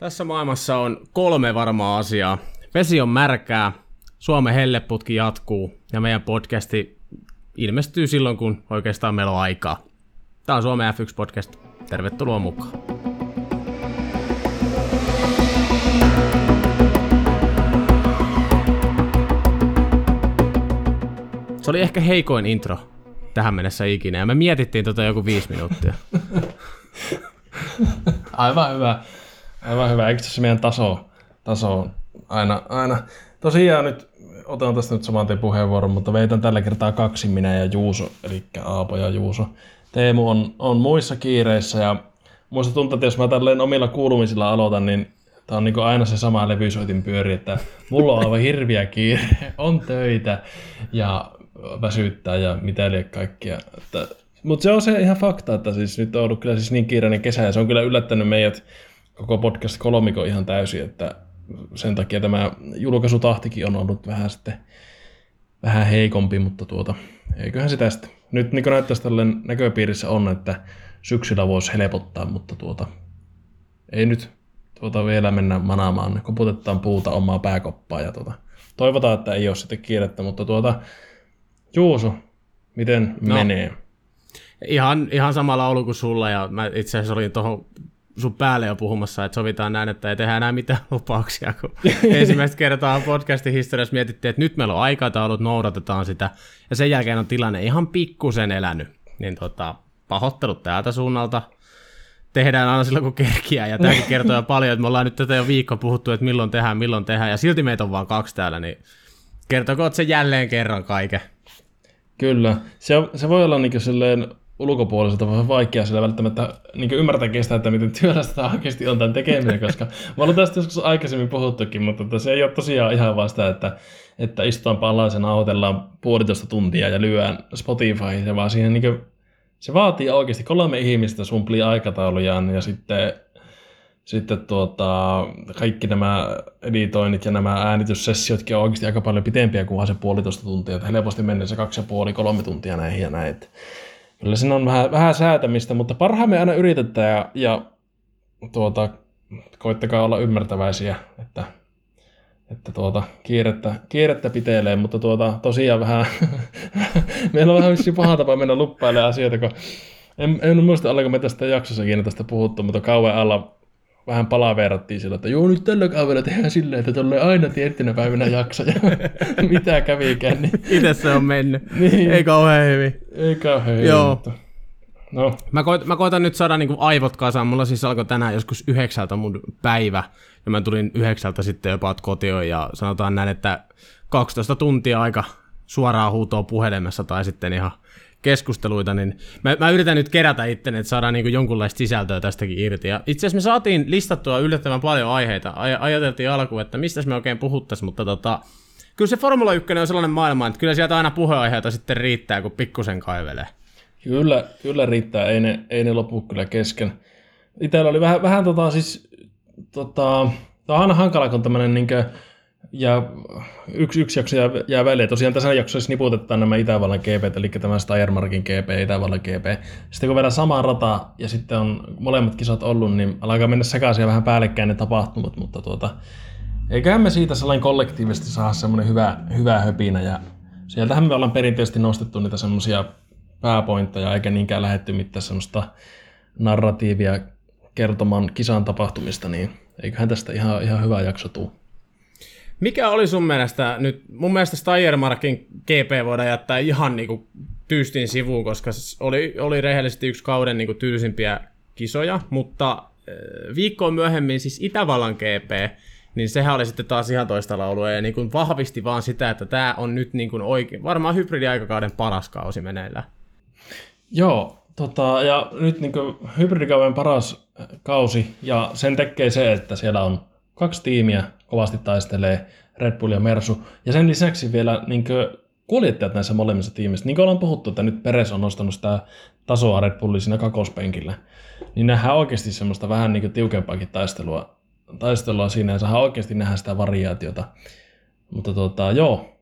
Tässä maailmassa on kolme varmaa asiaa. Vesi on märkää, Suomen helleputki jatkuu ja meidän podcasti ilmestyy silloin, kun oikeastaan meillä on aikaa. Tämä on Suomen F1-podcast. Tervetuloa mukaan. Se oli ehkä heikoin intro tähän mennessä ikinä, ja me mietittiin tota joku viisi minuuttia. Aivan hyvä. Aivan hyvä. Eikö tässä meidän taso, taso on aina, aina. Tosiaan nyt otan tästä nyt saman tien puheenvuoron, mutta veitän tällä kertaa kaksi minä ja Juuso, eli Aapo ja Juuso. Teemu on, on muissa kiireissä ja muista tuntuu, että jos mä tälleen omilla kuulumisilla aloitan, niin Tämä on niin aina se sama levysoitin pyöri, että mulla on aivan hirviä kiire, on töitä ja väsyttää ja mitä liian kaikkia. Mutta se on se ihan fakta, että siis nyt on ollut kyllä siis niin kiireinen kesä ja se on kyllä yllättänyt meidät koko podcast kolmiko ihan täysin, että sen takia tämä julkaisutahtikin on ollut vähän sitten vähän heikompi, mutta tuota, eiköhän sitä sitten. Nyt niin näyttäisi tälle näköpiirissä on, että syksyllä voisi helpottaa, mutta tuota, ei nyt tuota vielä mennä manaamaan. Koputetaan puuta omaa pääkoppaa ja tuota, toivotaan, että ei ole sitten kiirettä, mutta tuota, Juuso, miten no, menee? Ihan, ihan sama laulu kuin sulla ja mä itse asiassa olin tuohon sun päälle jo puhumassa, että sovitaan näin, että ei tehdä enää mitään lupauksia, kun ensimmäistä kertaa podcastin historiassa mietittiin, että nyt meillä on aikataulut, noudatetaan sitä, ja sen jälkeen on tilanne ihan pikkusen elänyt, niin tota, pahoittelut täältä suunnalta, tehdään aina silloin, kun kerkiää, ja tämäkin kertoo jo paljon, että me ollaan nyt tätä jo viikko puhuttu, että milloin tehdään, milloin tehdään, ja silti meitä on vain kaksi täällä, niin kertokoot se jälleen kerran kaiken. Kyllä. Se, se voi olla niin silleen ulkopuoliselta vähän vaikea sillä välttämättä niin ymmärtää kestä, että miten työlästä tämä oikeasti on tämän tekeminen, koska mä olen tästä joskus aikaisemmin puhuttukin, mutta että se ei ole tosiaan ihan vasta, että, että istutaan palaisen autellaan puolitoista tuntia ja lyöään Spotify, vaan siihen niin kuin, se vaatii oikeasti kolme ihmistä sumplii aikataulujaan ja sitten sitten tuota, kaikki nämä editoinnit ja nämä äänityssessiotkin on oikeasti aika paljon pitempiä kuin se puolitoista tuntia. Että helposti menee se kaksi ja puoli, kolme tuntia näihin ja näin. Kyllä siinä on vähän, vähän säätämistä, mutta parhaamme aina yritetään ja, ja tuota, koittakaa olla ymmärtäväisiä, että, että tuota, kiirettä, kiirettä pitelee, mutta tuota, tosiaan vähän, meillä on vähän paha tapa mennä luppailemaan asioita, kun en, en muista, ollaanko me tästä jaksossakin tästä puhuttu, mutta kauan alla vähän palaverattiin sillä, että joo, nyt tällä kaudella tehdään silleen, että tulee aina tiettynä päivänä jakso, ja mitä kävikään. Niin... Itse se on mennyt. niin. Ei kauhean hyvin. Ei kauhean hyvin, joo. Mutta... No. Mä, koitan, mä koitan nyt saada niinku aivot kasaan. Mulla siis alkoi tänään joskus yhdeksältä mun päivä, ja mä tulin yhdeksältä sitten jopa kotiin, ja sanotaan näin, että 12 tuntia aika suoraa huutoa puhelimessa, tai sitten ihan keskusteluita, niin mä, mä yritän nyt kerätä itteni, että saadaan niin jonkunlaista sisältöä tästäkin irti. Ja itse asiassa me saatiin listattua yllättävän paljon aiheita. Aj- ajateltiin alkuun, että mistä me oikein puhuttaisiin, mutta tota, kyllä se Formula 1 on sellainen maailma, että kyllä sieltä aina puheenaiheita sitten riittää, kun pikkusen kaivelee. Kyllä, kyllä riittää, ei ne, ei ne lopu kyllä kesken. Itsellä oli vähän, vähän tota siis, tota, tämä on aina hankala, kun tämmöinen niin ja yksi, yksi jakso jää, jää väliin. Tosiaan tässä jaksossa niputetaan nämä Itävallan GP, eli tämä Steiermarkin GP, Itävallan GP. Sitten kun vedään sama rata ja sitten on molemmat kisat ollut, niin alkaa mennä sekaisin ja vähän päällekkäin ne tapahtumat, mutta tuota, eiköhän me siitä sellainen kollektiivisesti saa semmoinen hyvä, hyvä höpinä ja sieltähän me ollaan perinteisesti nostettu niitä semmoisia pääpointteja, eikä niinkään lähetty mitään semmoista narratiivia kertomaan kisan tapahtumista, niin eiköhän tästä ihan, ihan hyvä jakso tule. Mikä oli sun mielestä nyt, mun mielestä Steiermarkin GP voidaan jättää ihan niinku tyystin sivuun, koska oli, oli rehellisesti yksi kauden niinku tylsimpiä kisoja, mutta äh, viikkoa myöhemmin siis Itävallan GP, niin sehän oli sitten taas ihan toista laulua ja niin vahvisti vaan sitä, että tämä on nyt niin kuin oikein, varmaan hybridiaikakauden paras kausi meneillä. Joo, tota, ja nyt niin hybridikauden paras kausi ja sen tekee se, että siellä on kaksi tiimiä kovasti taistelee, Red Bull ja Mersu. Ja sen lisäksi vielä niin kuljettajat näissä molemmissa tiimissä. Niin kuin ollaan puhuttu, että nyt Peres on nostanut sitä tasoa Red Bullin siinä kakospenkillä. Niin nähdään oikeasti semmoista vähän niin tiukempaakin taistelua, taistelua siinä ja saadaan oikeasti nähdä sitä variaatiota. Mutta tota, joo,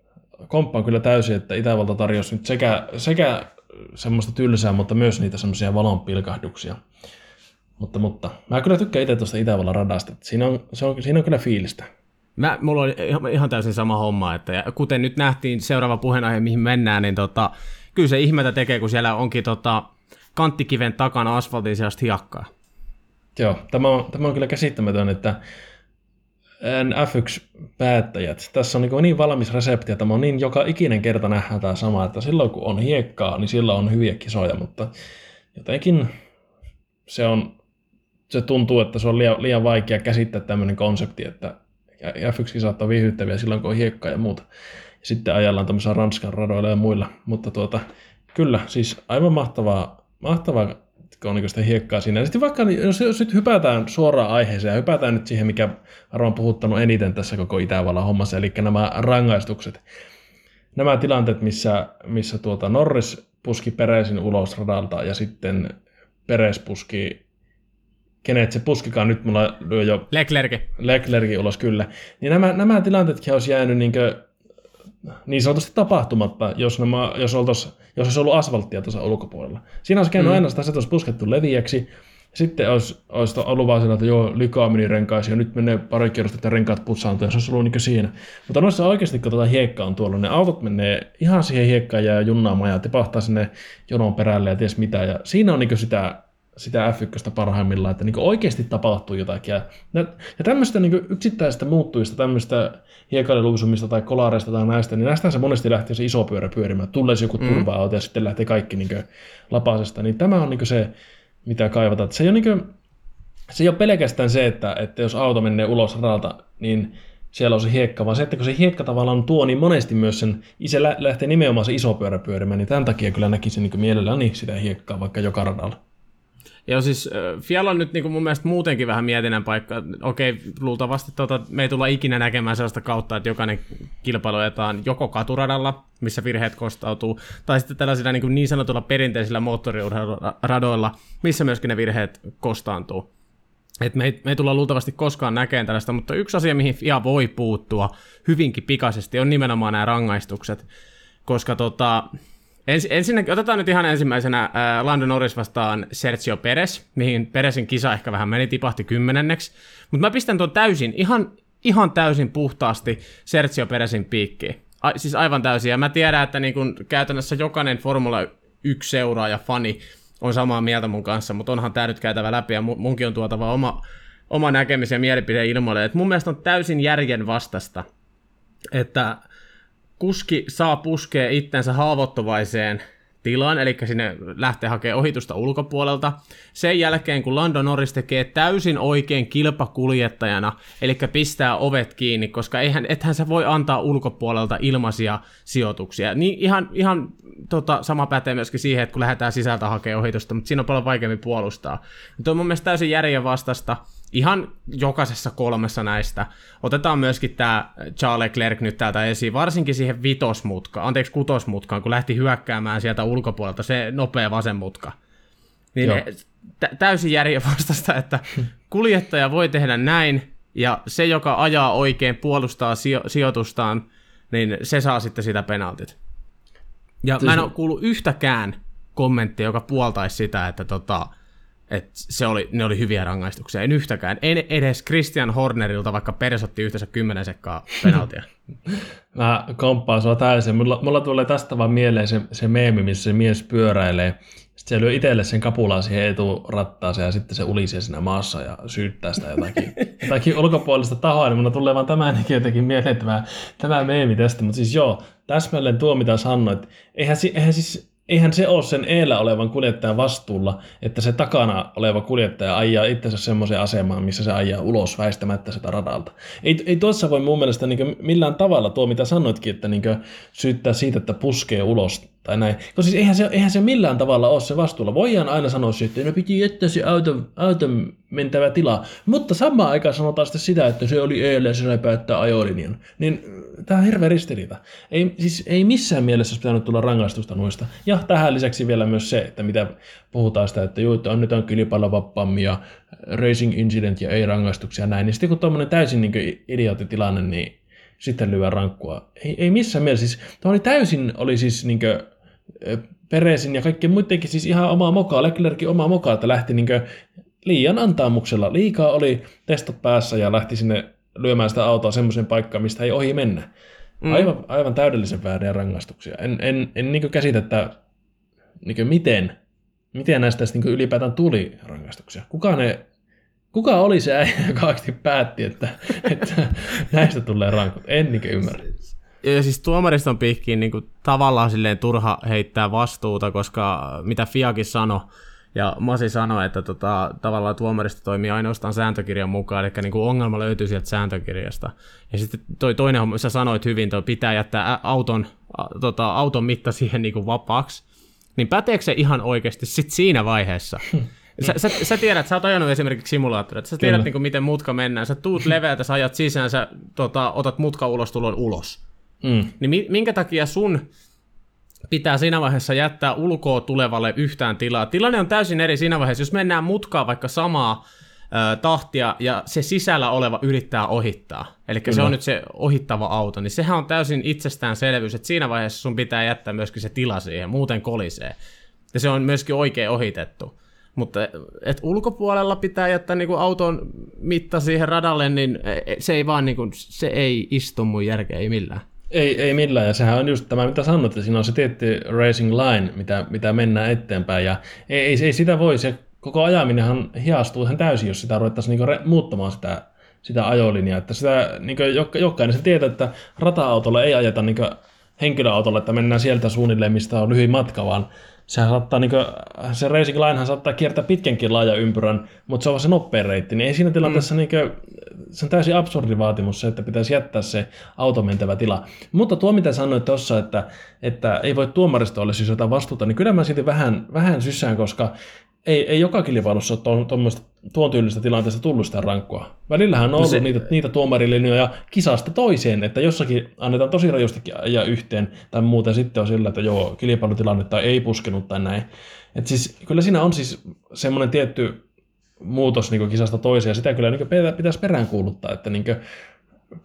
komppa on kyllä täysin, että Itävalta tarjosi nyt sekä, sekä semmoista tylsää, mutta myös niitä semmoisia valonpilkahduksia. Mutta, mutta mä kyllä tykkään itse tuosta Itävallan radasta. Siinä on, se on, siinä on kyllä fiilistä. Mä, mulla oli ihan täysin sama homma, että ja kuten nyt nähtiin seuraava puheenaihe, mihin mennään, niin tota, kyllä se ihmetä tekee, kun siellä onkin tota, kanttikiven takana asfaltin sellaista hiekkaa. Joo, tämä on, tämä on kyllä käsittämätön, että F1-päättäjät, tässä on niin, niin valmis resepti, että tämä on niin joka ikinen kerta nähdään tämä sama, että silloin kun on hiekkaa, niin silloin on hyviä kisoja, mutta jotenkin se, on, se tuntuu, että se on liian, liian vaikea käsittää tämmöinen konsepti, että F1-kisat on viihdyttäviä silloin, kun on hiekkaa ja muuta. Ja sitten ajellaan tämmöisillä Ranskan radoilla ja muilla, mutta tuota, kyllä, siis aivan mahtavaa, mahtavaa kun on niin sitä hiekkaa siinä. Ja sitten vaikka, jos, jos nyt hypätään suoraan aiheeseen ja hypätään nyt siihen, mikä varmaan puhuttanut eniten tässä koko Itävallan hommassa, eli nämä rangaistukset. Nämä tilanteet, missä, missä tuota Norris puski Peresin ulos radalta ja sitten Peres puski kenet se puskikaan nyt, mulla lyö jo... Leclerc. Leclerc ulos, kyllä. Niin nämä, nämä tilanteetkin olisi jäänyt niin, kuin, niin sanotusti tapahtumatta, jos, nämä, jos, oltais, jos olisi ollut asfalttia tuossa ulkopuolella. Siinä olisi käynyt mm. aina sitä, että olisi puskettu leviäksi, sitten olisi, olisi ollut vaan sillä, että joo, likaa meni renkaisiin ja nyt menee pari kierrosta, että renkaat putsaantuu ja se olisi ollut niin siinä. Mutta noissa oikeasti, kun tuota hiekkaa on tuolla, ne autot menee ihan siihen hiekkaan ja junnaamaan ja tipahtaa sinne jonon perälle ja ties mitä. Ja siinä on niin sitä sitä F1 parhaimmillaan, että niin oikeasti tapahtuu jotakin. Ja, ja tämmöistä niin yksittäistä muuttujista, tämmöistä hiekailuusumista tai kolareista tai näistä, niin näistä se monesti lähtee se iso pyörä pyörimään. Tulee joku mm. turva ja sitten lähtee kaikki niin lapasesta. Niin tämä on niin se, mitä kaivataan. Se ei ole, niin kuin, se ei ole pelkästään se, että, että jos auto menee ulos radalta, niin siellä on se hiekka, vaan se, että kun se hiekka tavallaan tuo niin monesti myös sen, se lähtee nimenomaan se iso pyörä pyörimään, niin tämän takia kyllä näkisin niin mielelläni sitä hiekkaa vaikka joka radalla. Ja siis Fiala on nyt niin kuin mun mielestä muutenkin vähän mietinnän paikka. Okei, luultavasti tota, me ei tulla ikinä näkemään sellaista kautta, että jokainen kilpailu ajetaan joko katuradalla, missä virheet kostautuu, tai sitten tällaisilla niin, kuin niin sanotulla perinteisillä moottoriurheiluradoilla, missä myöskin ne virheet kostaantuu. Et me, ei, me ei tulla luultavasti koskaan näkemään tällaista, mutta yksi asia, mihin FIA voi puuttua hyvinkin pikaisesti, on nimenomaan nämä rangaistukset. Koska tota, Ens, ensinnäkin otetaan nyt ihan ensimmäisenä äh, Lando Norris vastaan Sergio Perez, mihin Perezin kisa ehkä vähän meni, tipahti kymmenenneksi. Mutta mä pistän tuon täysin, ihan, ihan täysin puhtaasti Sergio Perezin piikkiin. A, siis aivan täysin. Ja mä tiedän, että niin kun käytännössä jokainen Formula 1 seuraaja, fani on samaa mieltä mun kanssa, mutta onhan tämä nyt käytävä läpi ja munkin on tuotava oma, oma näkemys ja mielipide ilmoille. Et mun mielestä on täysin järjen vastasta, että kuski saa puskea itsensä haavoittuvaiseen tilaan, eli sinne lähtee hakemaan ohitusta ulkopuolelta. Sen jälkeen, kun Lando Norris tekee täysin oikein kilpakuljettajana, eli pistää ovet kiinni, koska eihän, ethän se voi antaa ulkopuolelta ilmaisia sijoituksia. Niin ihan, ihan tota, sama pätee myöskin siihen, että kun lähdetään sisältä hakemaan ohitusta, mutta siinä on paljon vaikeammin puolustaa. Tuo on mun mielestä täysin järjen vastasta ihan jokaisessa kolmessa näistä. Otetaan myöskin tämä Charles Leclerc nyt täältä esiin, varsinkin siihen vitosmutkaan, anteeksi kutosmutkaan, kun lähti hyökkäämään sieltä ulkopuolelta se nopea vasen mutka. Niin t- täysin järjenvastaista, että kuljettaja voi tehdä näin, ja se, joka ajaa oikein, puolustaa sijo- sijoitustaan, niin se saa sitten sitä penaltit. Ja mä en ole kuullut yhtäkään kommenttia, joka puoltaisi sitä, että tota, et se oli, ne oli hyviä rangaistuksia. En yhtäkään. En edes Christian Hornerilta, vaikka peresotti yhteensä kymmenen sekkaa penaltia. Mä komppaan sua täysin. Mulla, mulla tulee tästä vaan mieleen se, se meemi, missä se mies pyöräilee. Sitten se lyö itselle sen kapulaan siihen eturattaaseen ja sitten se ulisee siinä maassa ja syyttää sitä jotakin, jotakin ulkopuolista tahoa. Niin mulla tulee vaan tämä jotenkin mieleen tämä, tämä meemi tästä. Mutta siis joo, täsmälleen tuo mitä sanoit. Eihän, eihän siis eihän se ole sen eellä olevan kuljettajan vastuulla, että se takana oleva kuljettaja ajaa itsensä semmoiseen asemaan, missä se ajaa ulos väistämättä sitä radalta. Ei, ei tuossa voi mun mielestä niin millään tavalla tuo, mitä sanoitkin, että niin syyttää siitä, että puskee ulos tai näin. Koska siis eihän se, eihän se millään tavalla ole se vastuulla. Voidaan aina sanoa että no piti jättää se auton, auton mentävä tila, mutta samaan aikaan sanotaan sitten sitä, että se oli eilen, se päättää ajolinjan. Niin tämä on hirveä ristiriita. Ei, siis ei missään mielessä olisi pitänyt tulla rangaistusta noista. Ja tähän lisäksi vielä myös se, että mitä puhutaan sitä, että joo, että annetaan kilpailuvappaammin ja racing incident ja ei rangaistuksia ja näin. Niin sitten kun tuommoinen täysin niin idiootitilanne, niin sitten lyö rankkua. Ei, ei missään mielessä. Siis, oli täysin, oli siis niin kuin, Peresin ja kaikkien muidenkin siis ihan omaa mokaa, Leclerkin omaa mokaa, että lähti niin liian antaamuksella. Liikaa oli testot päässä ja lähti sinne lyömään sitä autoa semmoiseen paikkaan, mistä ei ohi mennä. Mm. Aivan, aivan täydellisen vääriä rangaistuksia. En, en, en niin käsitä, että niin miten, miten näistä niin ylipäätään tuli rangaistuksia. Kuka, ne, kuka oli se äijä, joka päätti, että, että näistä tulee rankut? En niin ymmärrä. Ja siis tuomariston piikkiin niin kuin, tavallaan silleen turha heittää vastuuta, koska mitä Fiakin sanoi, ja Masi sanoi, että tota, tavallaan tuomarista toimii ainoastaan sääntökirjan mukaan, eli niin kuin ongelma löytyy sieltä sääntökirjasta. Ja sitten toi toinen homma, sä sanoit hyvin, että pitää jättää auton, tota, auton mitta siihen niin kuin vapaaksi. Niin päteekö se ihan oikeasti sit siinä vaiheessa? Sä, sä, sä tiedät, sä oot ajanut esimerkiksi simulaattoria, sä tiedät niin kuin, miten mutka mennään, sä tuut leveältä, sä ajat sisään, sä tota, otat mutka ulos, tulon ulos. Mm. Niin minkä takia sun pitää siinä vaiheessa jättää ulkoa tulevalle yhtään tilaa. Tilanne on täysin eri siinä vaiheessa, jos mennään mutkaa vaikka samaa ö, tahtia ja se sisällä oleva yrittää ohittaa. Eli se on nyt se ohittava auto, niin sehän on täysin itsestäänselvyys, että siinä vaiheessa sun pitää jättää myöskin se tila siihen, muuten kolisee. Ja se on myöskin oikein ohitettu. Mutta et ulkopuolella pitää jättää niinku auton mitta siihen radalle, niin e, e, se ei vaan niinku, se ei istu mun järkeä, ei millään. Ei, ei millään, ja sehän on just tämä, mitä sanoit, että siinä on se tietty racing line, mitä, mitä mennään eteenpäin, ja ei, ei, ei sitä voi, se koko ajaminenhan hiastuu ihan täysin, jos sitä ruvettaisiin niinku re, muuttamaan sitä, sitä ajolinjaa, että sitä, niinku, jokainen se tietää, että rata-autolla ei ajeta niinku henkilöautolla, että mennään sieltä suunnilleen, mistä on lyhyin matka, vaan sehän saattaa, niin kuin, se racing linehan saattaa kiertää pitkänkin laaja ympyrän, mutta se on se nopea reitti, niin ei siinä tilanteessa, mm. niin kuin, se on täysin absurdi vaatimus se, että pitäisi jättää se auto mentävä tila. Mutta tuo, mitä sanoit tuossa, että, että ei voi tuomaristolle siis jotain vastuuta, niin kyllä mä silti vähän, vähän sysään, koska ei, ei joka kilpailussa ole tuommoista tuon tyylistä tilanteesta tullut sitä rankkua. Välillähän on no ollut se... niitä, niitä tuomarilinjoja kisasta toiseen, että jossakin annetaan tosi rajustikin ja yhteen tai muuten sitten on sillä, että joo, kilpailutilannetta ei puskenut tai näin. Et siis, kyllä siinä on siis semmoinen tietty muutos niin kisasta toiseen, ja sitä kyllä niin pitäisi peräänkuuluttaa, että niin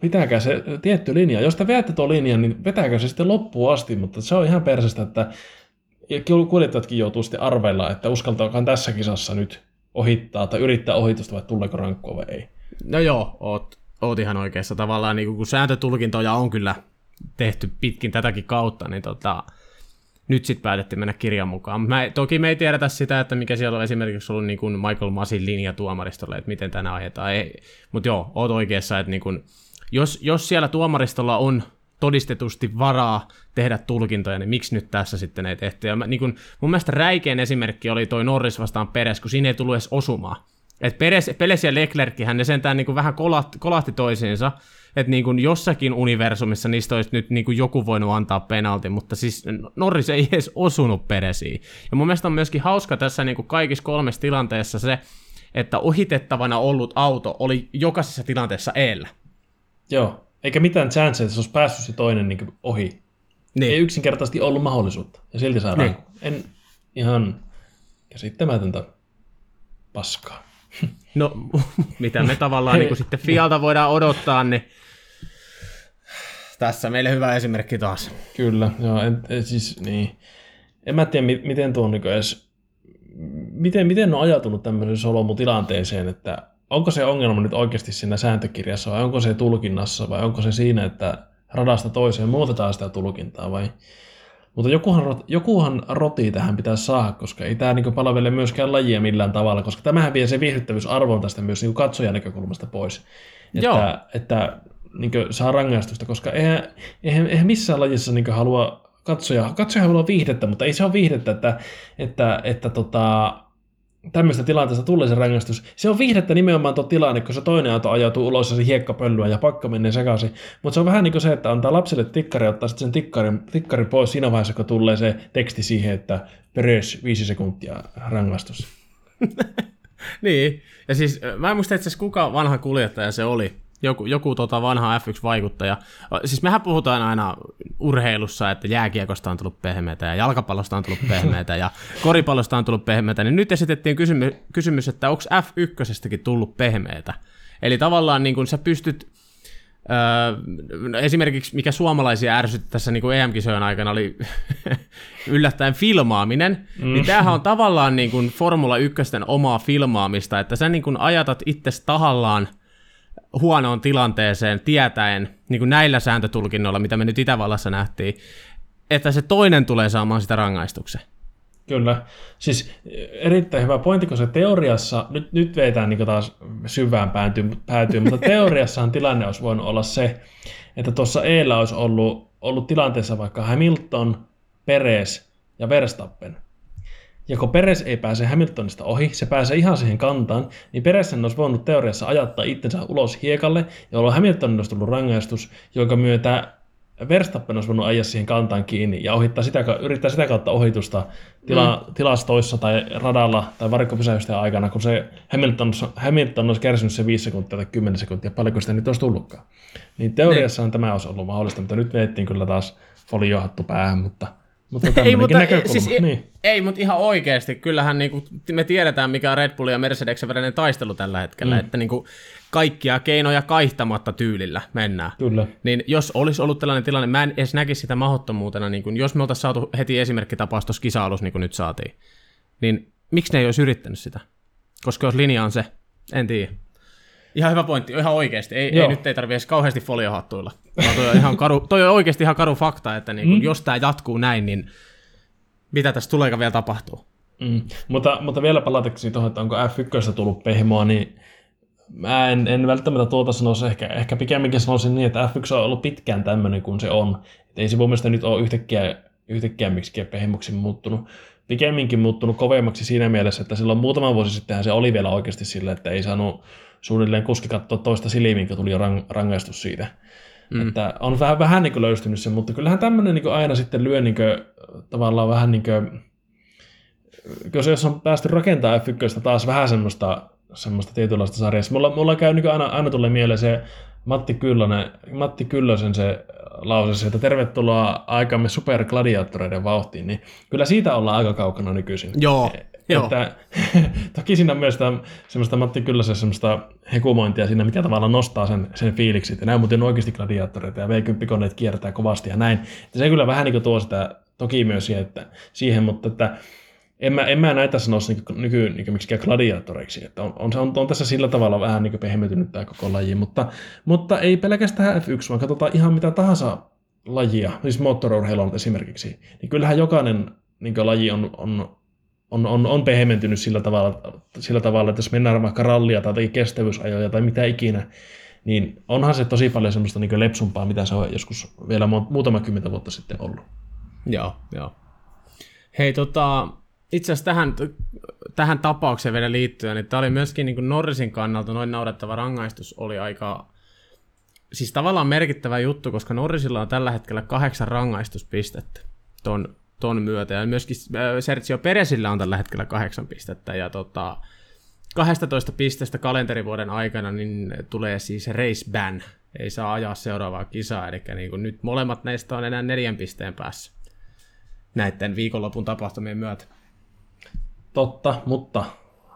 pitääkää se tietty linja. Jos te veätte tuon linjan, niin vetääkää se sitten loppuun asti, mutta se on ihan persestä, että kuljettajatkin joutuu sitten arveilla, että uskaltaakaan tässä kisassa nyt ohittaa tai yrittää ohitusta vai tuleeko rankkua vai ei. No joo, oot, oot ihan oikeassa. Tavallaan niin kun sääntötulkintoja on kyllä tehty pitkin tätäkin kautta, niin tota, nyt sitten päätettiin mennä kirjan mukaan. Mä, toki me ei tiedetä sitä, että mikä siellä on esimerkiksi ollut niin kuin Michael Masin linja tuomaristolle, että miten tänä ajetaan. Mutta joo, oot oikeassa, että niin kuin, jos, jos siellä tuomaristolla on todistetusti varaa tehdä tulkintoja, niin miksi nyt tässä sitten ei tehty? Ja mä, niin kun, mun mielestä räikein esimerkki oli toi Norris vastaan Peres, kun siinä ei tullut edes osumaan. Et Peres, Peres ja Leclerc, hän ne sentään niin vähän kolahti, kolahti toisiinsa, että niin jossakin universumissa niistä olisi nyt niin joku voinut antaa penalti, mutta siis Norris ei edes osunut Peresiin. Ja mun mielestä on myöskin hauska tässä niin kaikissa kolmessa tilanteessa se, että ohitettavana ollut auto oli jokaisessa tilanteessa eellä. Joo. Eikä mitään chance, että se olisi päässyt se toinen niin ohi. Niin. Ei yksinkertaisesti ollut mahdollisuutta. Ja silti saadaan. Niin. En ihan käsittämätöntä paskaa. No, mitä me tavallaan niin sitten Fialta voidaan odottaa, niin tässä meille hyvä esimerkki taas. Kyllä, joo, en, en, siis niin. En mä tiedä, miten tuo on niin edes, miten, miten on ajatunut tämmöiseen solomutilanteeseen, että onko se ongelma nyt oikeasti siinä sääntökirjassa vai onko se tulkinnassa vai onko se siinä, että radasta toiseen muutetaan sitä tulkintaa vai... Mutta jokuhan, jokuhan roti tähän pitää saada, koska ei tämä niin palvele myöskään lajia millään tavalla, koska tämähän vie se viihdyttävyysarvon tästä myös niin katsojan näkökulmasta pois. Että, Joo. että niin saa rangaistusta, koska eihän, eihän, eihän missään lajissa niin halua katsoja, katsoja haluaa viihdettä, mutta ei se ole viihdettä, että, että, että tota, tämmöistä tilanteesta tulee se rangaistus. Se on viihdettä nimenomaan tuo tilanne, kun se toinen auto ajautuu ulos ja se hiekkapölyä ja pakka menee sekaisin. Mutta se on vähän niin kuin se, että antaa lapselle tikkari ja ottaa sitten sen tikkarin, tikkarin pois siinä vaiheessa, kun tulee se teksti siihen, että Peres viisi sekuntia rangaistus. niin, ja siis mä en muista itse kuka vanha kuljettaja se oli, joku, joku tota vanha F1-vaikuttaja. Siis mehän puhutaan aina urheilussa, että jääkiekosta on tullut pehmeitä ja jalkapallosta on tullut pehmeitä ja koripallosta on tullut pehmeitä, niin nyt esitettiin kysymys, kysymys että onko F1 tullut pehmeitä. Eli tavallaan niin kun sä pystyt Öö, esimerkiksi mikä suomalaisia ärsytti tässä niin kuin EM-kisojen aikana oli yllättäen filmaaminen, mm. niin tämähän on tavallaan niin kuin Formula 1 omaa filmaamista, että sä niin kuin ajatat itse tahallaan huonoon tilanteeseen tietäen niin kuin näillä sääntötulkinnoilla, mitä me nyt Itävallassa nähtiin, että se toinen tulee saamaan sitä rangaistuksen. Kyllä. Siis erittäin hyvä pointti, koska teoriassa, nyt, nyt veitään niin taas syvään päätyy, päätyy mutta teoriassahan tilanne olisi voinut olla se, että tuossa Eellä olisi ollut, ollut tilanteessa vaikka Hamilton, Peres ja Verstappen. Ja kun Peres ei pääse Hamiltonista ohi, se pääsee ihan siihen kantaan, niin Peressen olisi voinut teoriassa ajattaa itsensä ulos hiekalle, jolloin Hamiltonin olisi tullut rangaistus, jonka myötä Verstappen olisi voinut ajaa siihen kantaan kiinni ja ohittaa sitä, yrittää sitä kautta ohitusta tila, mm. tilastoissa tai radalla tai varikkopysäysten aikana, kun se Hamilton, Hamilton olisi kärsinyt se 5 sekuntia tai 10 sekuntia, paljonko sitä nyt olisi tullutkaan. Niin teoriassahan tämä olisi ollut mahdollista, mutta nyt veettiin kyllä taas foliohattu päähän, mutta – mutta ei, mutta, siis, niin. ei, mutta ihan oikeasti. Kyllähän niin kuin, me tiedetään, mikä on Red Bull ja Mercedeksen välinen taistelu tällä hetkellä, mm. että niin kuin, kaikkia keinoja kaihtamatta tyylillä mennään. Kyllä. Niin jos olisi ollut tällainen tilanne, mä en edes näkisi sitä mahdottomuutena, niin kuin, jos me oltaisiin saatu heti esimerkkitapaus tuossa kisa niin kuin nyt saatiin, niin miksi ne ei olisi yrittänyt sitä? Koska jos linja on se, en tiedä. Ihan hyvä pointti, ihan oikeasti. Ei, ei nyt ei tarvitse edes kauheasti foliohattuilla. toi, on ihan karu, toi on oikeasti ihan karu fakta, että niin kun, mm. jos tämä jatkuu näin, niin mitä tässä tulee vielä tapahtuu. Mm. Mutta, mutta vielä palatakseni tuohon, että onko F1 tullut pehmoa, niin mä en, en välttämättä tuota sanoisi, ehkä, ehkä pikemminkin sanoisin niin, että F1 on ollut pitkään tämmöinen kuin se on. Et ei se mun mielestä nyt ole yhtäkkiä, yhtäkkiä miksikään pehmoksi muuttunut. Pikemminkin muuttunut kovemmaksi siinä mielessä, että silloin muutama vuosi sittenhän se oli vielä oikeasti sillä, että ei saanut suunnilleen kuski katsoa toista silmiin, kun tuli jo rang, rangaistus siitä. Mm. Että on vähän, vähän niin löystynyt se, mutta kyllähän tämmöinen niin aina sitten lyö niin kuin, tavallaan vähän niin kuin, jos on päästy rakentamaan F1 taas vähän semmoista, semmoista tietynlaista sarjasta. Mulla, mulla käy niin aina, aina tulee mieleen se Matti, Kyllönen, Matti Kyllösen se lause, että tervetuloa aikamme supergladiaattoreiden vauhtiin, niin kyllä siitä ollaan aika kaukana nykyisin. Joo, Joo. Että, toki siinä on myös sitä, semmoista Matti Kylläsen semmoista hekumointia siinä, mikä tavallaan nostaa sen, sen fiiliksi, että nämä muuten oikeasti gladiaattoreita ja V10-koneet kiertää kovasti ja näin. Että se kyllä vähän niin kuin tuo sitä toki myös siihen, että, siihen mutta että en mä, en mä näitä sanoisi niin nyky, niin miksikään gladiaattoreiksi. Että on, on, on, on, tässä sillä tavalla vähän niin pehmetynyt tämä koko laji, mutta, mutta ei pelkästään F1, vaan katsotaan ihan mitä tahansa lajia, siis moottorurheilua esimerkiksi, niin kyllähän jokainen niin laji on, on on, on, on pehmentynyt sillä tavalla, sillä tavalla, että jos mennään vaikka rallia tai kestävyysajoja tai mitä ikinä, niin onhan se tosi paljon semmoista niin lepsumpaa, mitä se on joskus vielä muutama kymmentä vuotta sitten ollut. Joo, joo. Hei, tota, itse asiassa tähän, tähän tapaukseen vielä liittyen, niin tämä oli myöskin niin Norrisin kannalta noin naurettava rangaistus oli aika, siis tavallaan merkittävä juttu, koska Norrisilla on tällä hetkellä kahdeksan rangaistuspistettä ton ton myötä. Ja myöskin äh, Sergio Peresillä on tällä hetkellä kahdeksan pistettä. Ja tota, 12 pisteestä kalenterivuoden aikana niin tulee siis race ban. Ei saa ajaa seuraavaa kisaa, eli niin nyt molemmat näistä on enää neljän pisteen päässä näiden viikonlopun tapahtumien myötä. Totta, mutta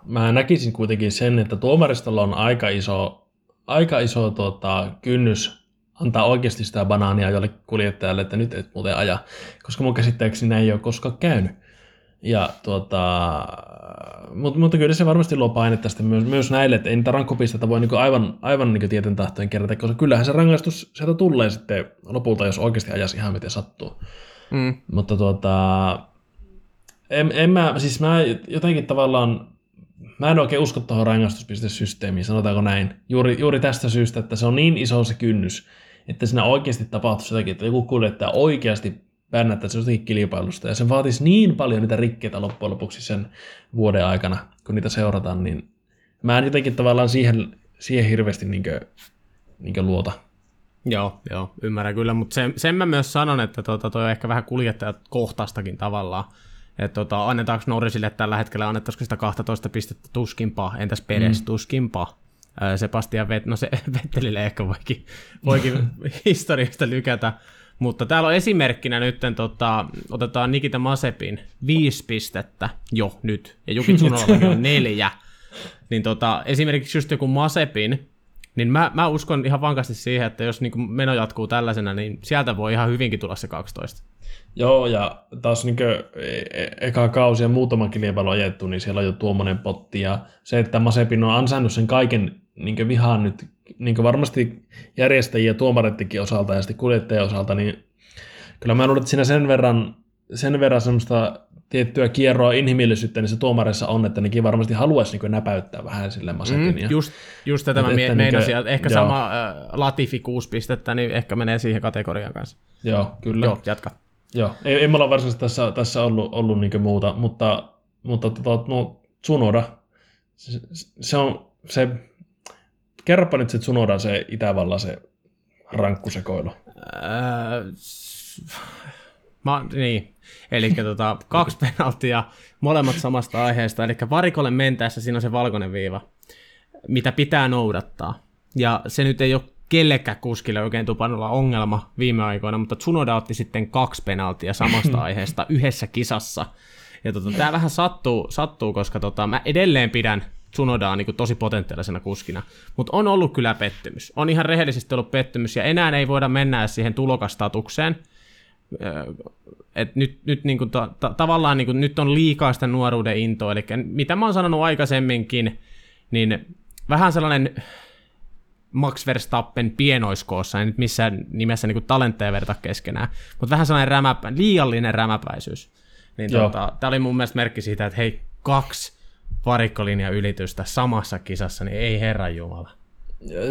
mä näkisin kuitenkin sen, että tuomaristolla on aika iso, aika iso tota, kynnys antaa oikeasti sitä banaania jolle kuljettajalle, että nyt et muuten aja, koska mun käsittääkseni näin ei ole koskaan käynyt. Ja tuota, mutta, mutta kyllä se varmasti luo painetta sitten myös, myös näille, että ei niitä rankkopisteitä voi niinku aivan, aivan niinku tieten tahtojen kerätä, koska kyllähän se rangaistus sieltä tulee sitten lopulta, jos oikeasti ajas ihan miten sattuu. Mm. Mutta tuota, en, en mä, siis mä jotenkin tavallaan mä en oikein usko tuohon rangaistuspistesysteemiin, sanotaanko näin. Juuri, juuri tästä syystä, että se on niin iso se kynnys, että siinä oikeasti tapahtuisi jotakin, että joku kuljettaja oikeasti bännättäisi jostakin kilpailusta, ja se vaatisi niin paljon niitä rikkeitä loppujen lopuksi sen vuoden aikana, kun niitä seurataan, niin mä en jotenkin tavallaan siihen, siihen hirveästi niin kuin, niin kuin luota. Joo, joo, ymmärrän kyllä, mutta sen, sen mä myös sanon, että tota, toi on ehkä vähän kuljettajat kohtaastakin tavallaan, että tota, annetaanko Norrisille tällä hetkellä, annettaisiko sitä 12 pistettä tuskinpa, entäs Peres mm. tuskinpa. Sebastian Vet, no se Vettelille ehkä voikin, voikin historiasta lykätä. Mutta täällä on esimerkkinä nyt, tota, otetaan Nikita Masepin viisi pistettä jo nyt, ja Juki on neljä. Niin tota, esimerkiksi just joku Masepin, Niin mä, mä uskon ihan vankasti siihen, että jos niin meno jatkuu tällaisena, niin sieltä voi ihan hyvinkin tulla se 12. Joo, ja taas niin eka kausi ja muutama kilpailu ajettu, niin siellä on jo tuommoinen potti. Ja se, että Masepin on ansainnut sen kaiken niin vihaan nyt niin varmasti järjestäjiä tuomarettikin osalta ja sitten kuljettajien osalta, niin kyllä mä luulen, että siinä sen verran, sen verran semmoista tiettyä kierroa inhimillisyyttä niin se tuomarissa on, että nekin varmasti haluaisi niin näpäyttää vähän sille Masepin. Mm, just, just tätä mä että, meinasin, niin ehkä joo. sama äh, Latifi 6 pistettä, niin ehkä menee siihen kategorian kanssa. Joo, kyllä. Joo, jatka. Joo, ei, ei mulla varsinaisesti tässä, tässä ollut, ollut niin muuta, mutta, mutta tota, no, Tsunoda, se, se on se, kerropa nyt se Tsunoda, se Itävallan se rankkusekoilu. Äh, mä, niin, eli tota, kaksi penaltia, molemmat samasta aiheesta, eli varikolle mentäessä siinä on se valkoinen viiva, mitä pitää noudattaa. Ja se nyt ei ole kellekään kuskille oikein tupannut ongelma viime aikoina, mutta Tsunoda otti sitten kaksi penaltia samasta aiheesta yhdessä kisassa. Ja tota, tämä vähän sattuu, sattuu koska tota, mä edelleen pidän Tsunodaa niin tosi potentiaalisena kuskina, mutta on ollut kyllä pettymys. On ihan rehellisesti ollut pettymys, ja enää ei voida mennä siihen tulokastatukseen. Et nyt, nyt niin kuin ta, ta, tavallaan niin kuin, nyt on liikaa sitä nuoruuden intoa, eli mitä mä oon sanonut aikaisemminkin, niin vähän sellainen Max Verstappen pienoiskoossa, ei nyt missään nimessä niin talentteja verta keskenään, mutta vähän sellainen rämäpä, liiallinen rämäpäisyys. Niin tota, tämä oli mun mielestä merkki siitä, että hei, kaksi varikkolinja ylitystä samassa kisassa, niin ei herran jumala.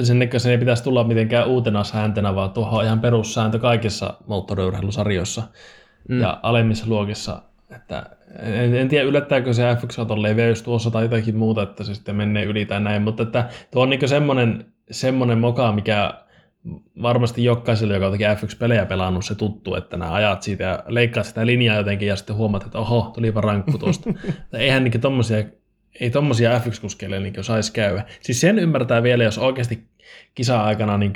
Sen se ei pitäisi tulla mitenkään uutena sääntönä, vaan tuohon ihan perussääntö kaikissa moottoriurheilusarjoissa mm. ja alemmissa luokissa. Että en, en tiedä, yllättääkö se F1 leveys tuossa tai jotakin muuta, että se sitten menee yli tai näin, mutta että tuo on niin semmoinen semmoinen moka, mikä varmasti jokaiselle, joka on F1-pelejä pelannut, se tuttu, että nämä ajat siitä ja leikkaat sitä linjaa jotenkin ja sitten huomaat, että oho, tulipa rankku tuosta. Eihän niin tommosia, ei tommosia F1-kuskeille niin saisi käydä. Siis sen ymmärtää vielä, jos oikeasti kisa-aikana niin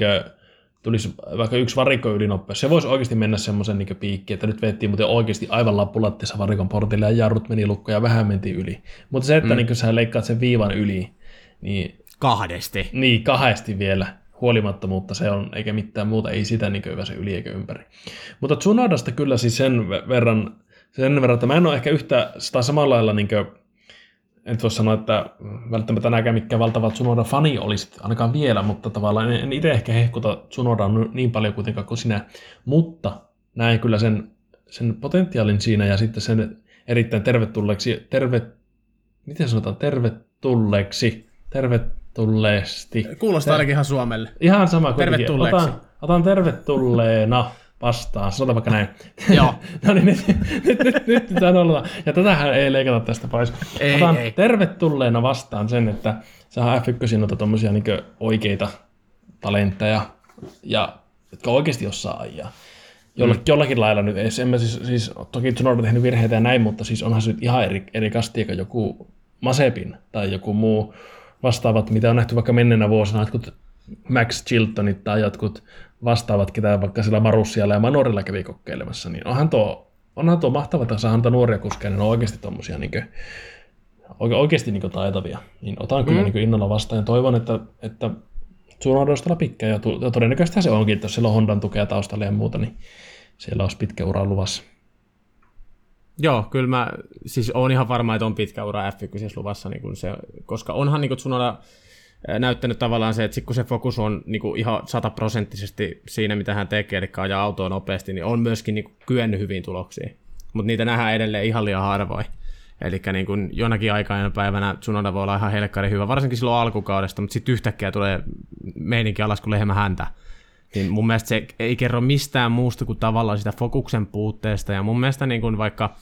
tulisi vaikka yksi varikko ylinopeus. Se voisi oikeasti mennä semmoisen niin piikki, että nyt vettiin mutta oikeasti aivan lappulattissa varikon portille ja jarrut meni lukkoon ja vähän mentiin yli. Mutta se, että mm. niin sä leikkaat sen viivan yli, niin Kahdesti. Niin, kahdesti vielä. Huolimattomuutta se on, eikä mitään muuta, ei sitä niin se yli eikä ympäri. Mutta Tsunodasta kyllä siis sen verran, sen verran, että mä en ole ehkä yhtä sitä samalla lailla, niin kuin, en voi sanoa, että välttämättä tänäänkään mikään valtava Tsunoda-fani olisi ainakaan vielä, mutta tavallaan en itse ehkä hehkuta Tsunodaa niin paljon kuitenkaan kuin sinä, mutta näen kyllä sen, sen potentiaalin siinä ja sitten sen erittäin tervetulleeksi, terve, miten sanotaan, tervetulleeksi, tervetulleeksi tervetulleesti. Kuulostaa ainakin ihan Suomelle. Ihan sama kuin Tervetulleeksi. Otan, otan tervetulleena vastaan, sanotaan vaikka näin. Joo. no niin, nyt, nyt, nyt, nyt nyt olla. Ja tätähän ei leikata tästä pois. Ei, Otan ei. tervetulleena vastaan sen, että saa F1 tuommoisia niin oikeita talentteja, ja, jotka oikeasti osaa ajaa. Jolla, mm. Jollakin lailla nyt, en mä siis, siis toki Tsunoda tehnyt virheitä ja näin, mutta siis onhan se nyt ihan eri, eri kastia joku Masepin tai joku muu vastaavat, mitä on nähty vaikka menneenä vuosina, jotkut Max Chiltonit tai jotkut vastaavat, ketä vaikka sillä Marussialla ja Manorilla kävi kokeilemassa, niin onhan tuo, onhan tuo mahtava, että saa nuoria kuskeja, niin on oikeasti tuommoisia niin oikeasti niin taitavia. Niin otan kyllä mm. niin innolla vastaan ja toivon, että, että Tsunodosta pitkä ja todennäköisesti se onkin, että jos siellä on Hondan tukea taustalla ja muuta, niin siellä olisi pitkä ura luvassa. Joo, kyllä mä siis on ihan varma, että on pitkä ura F1 luvassa, niin kun se, koska onhan niin Tsunoda näyttänyt tavallaan se, että sit kun se fokus on niin kuin ihan sataprosenttisesti siinä, mitä hän tekee, eli ajaa autoa nopeasti, niin on myöskin niin kuin kyennyt hyviin tuloksiin. Mutta niitä nähdään edelleen ihan liian harvoin. Eli niin kuin jonakin aikana päivänä Tsunoda voi olla ihan helkkari hyvä, varsinkin silloin alkukaudesta, mutta sitten yhtäkkiä tulee meininki alas kuin lehmä häntä. Niin mun mielestä se ei kerro mistään muusta kuin tavallaan sitä fokuksen puutteesta, ja mun mielestä niin kuin vaikka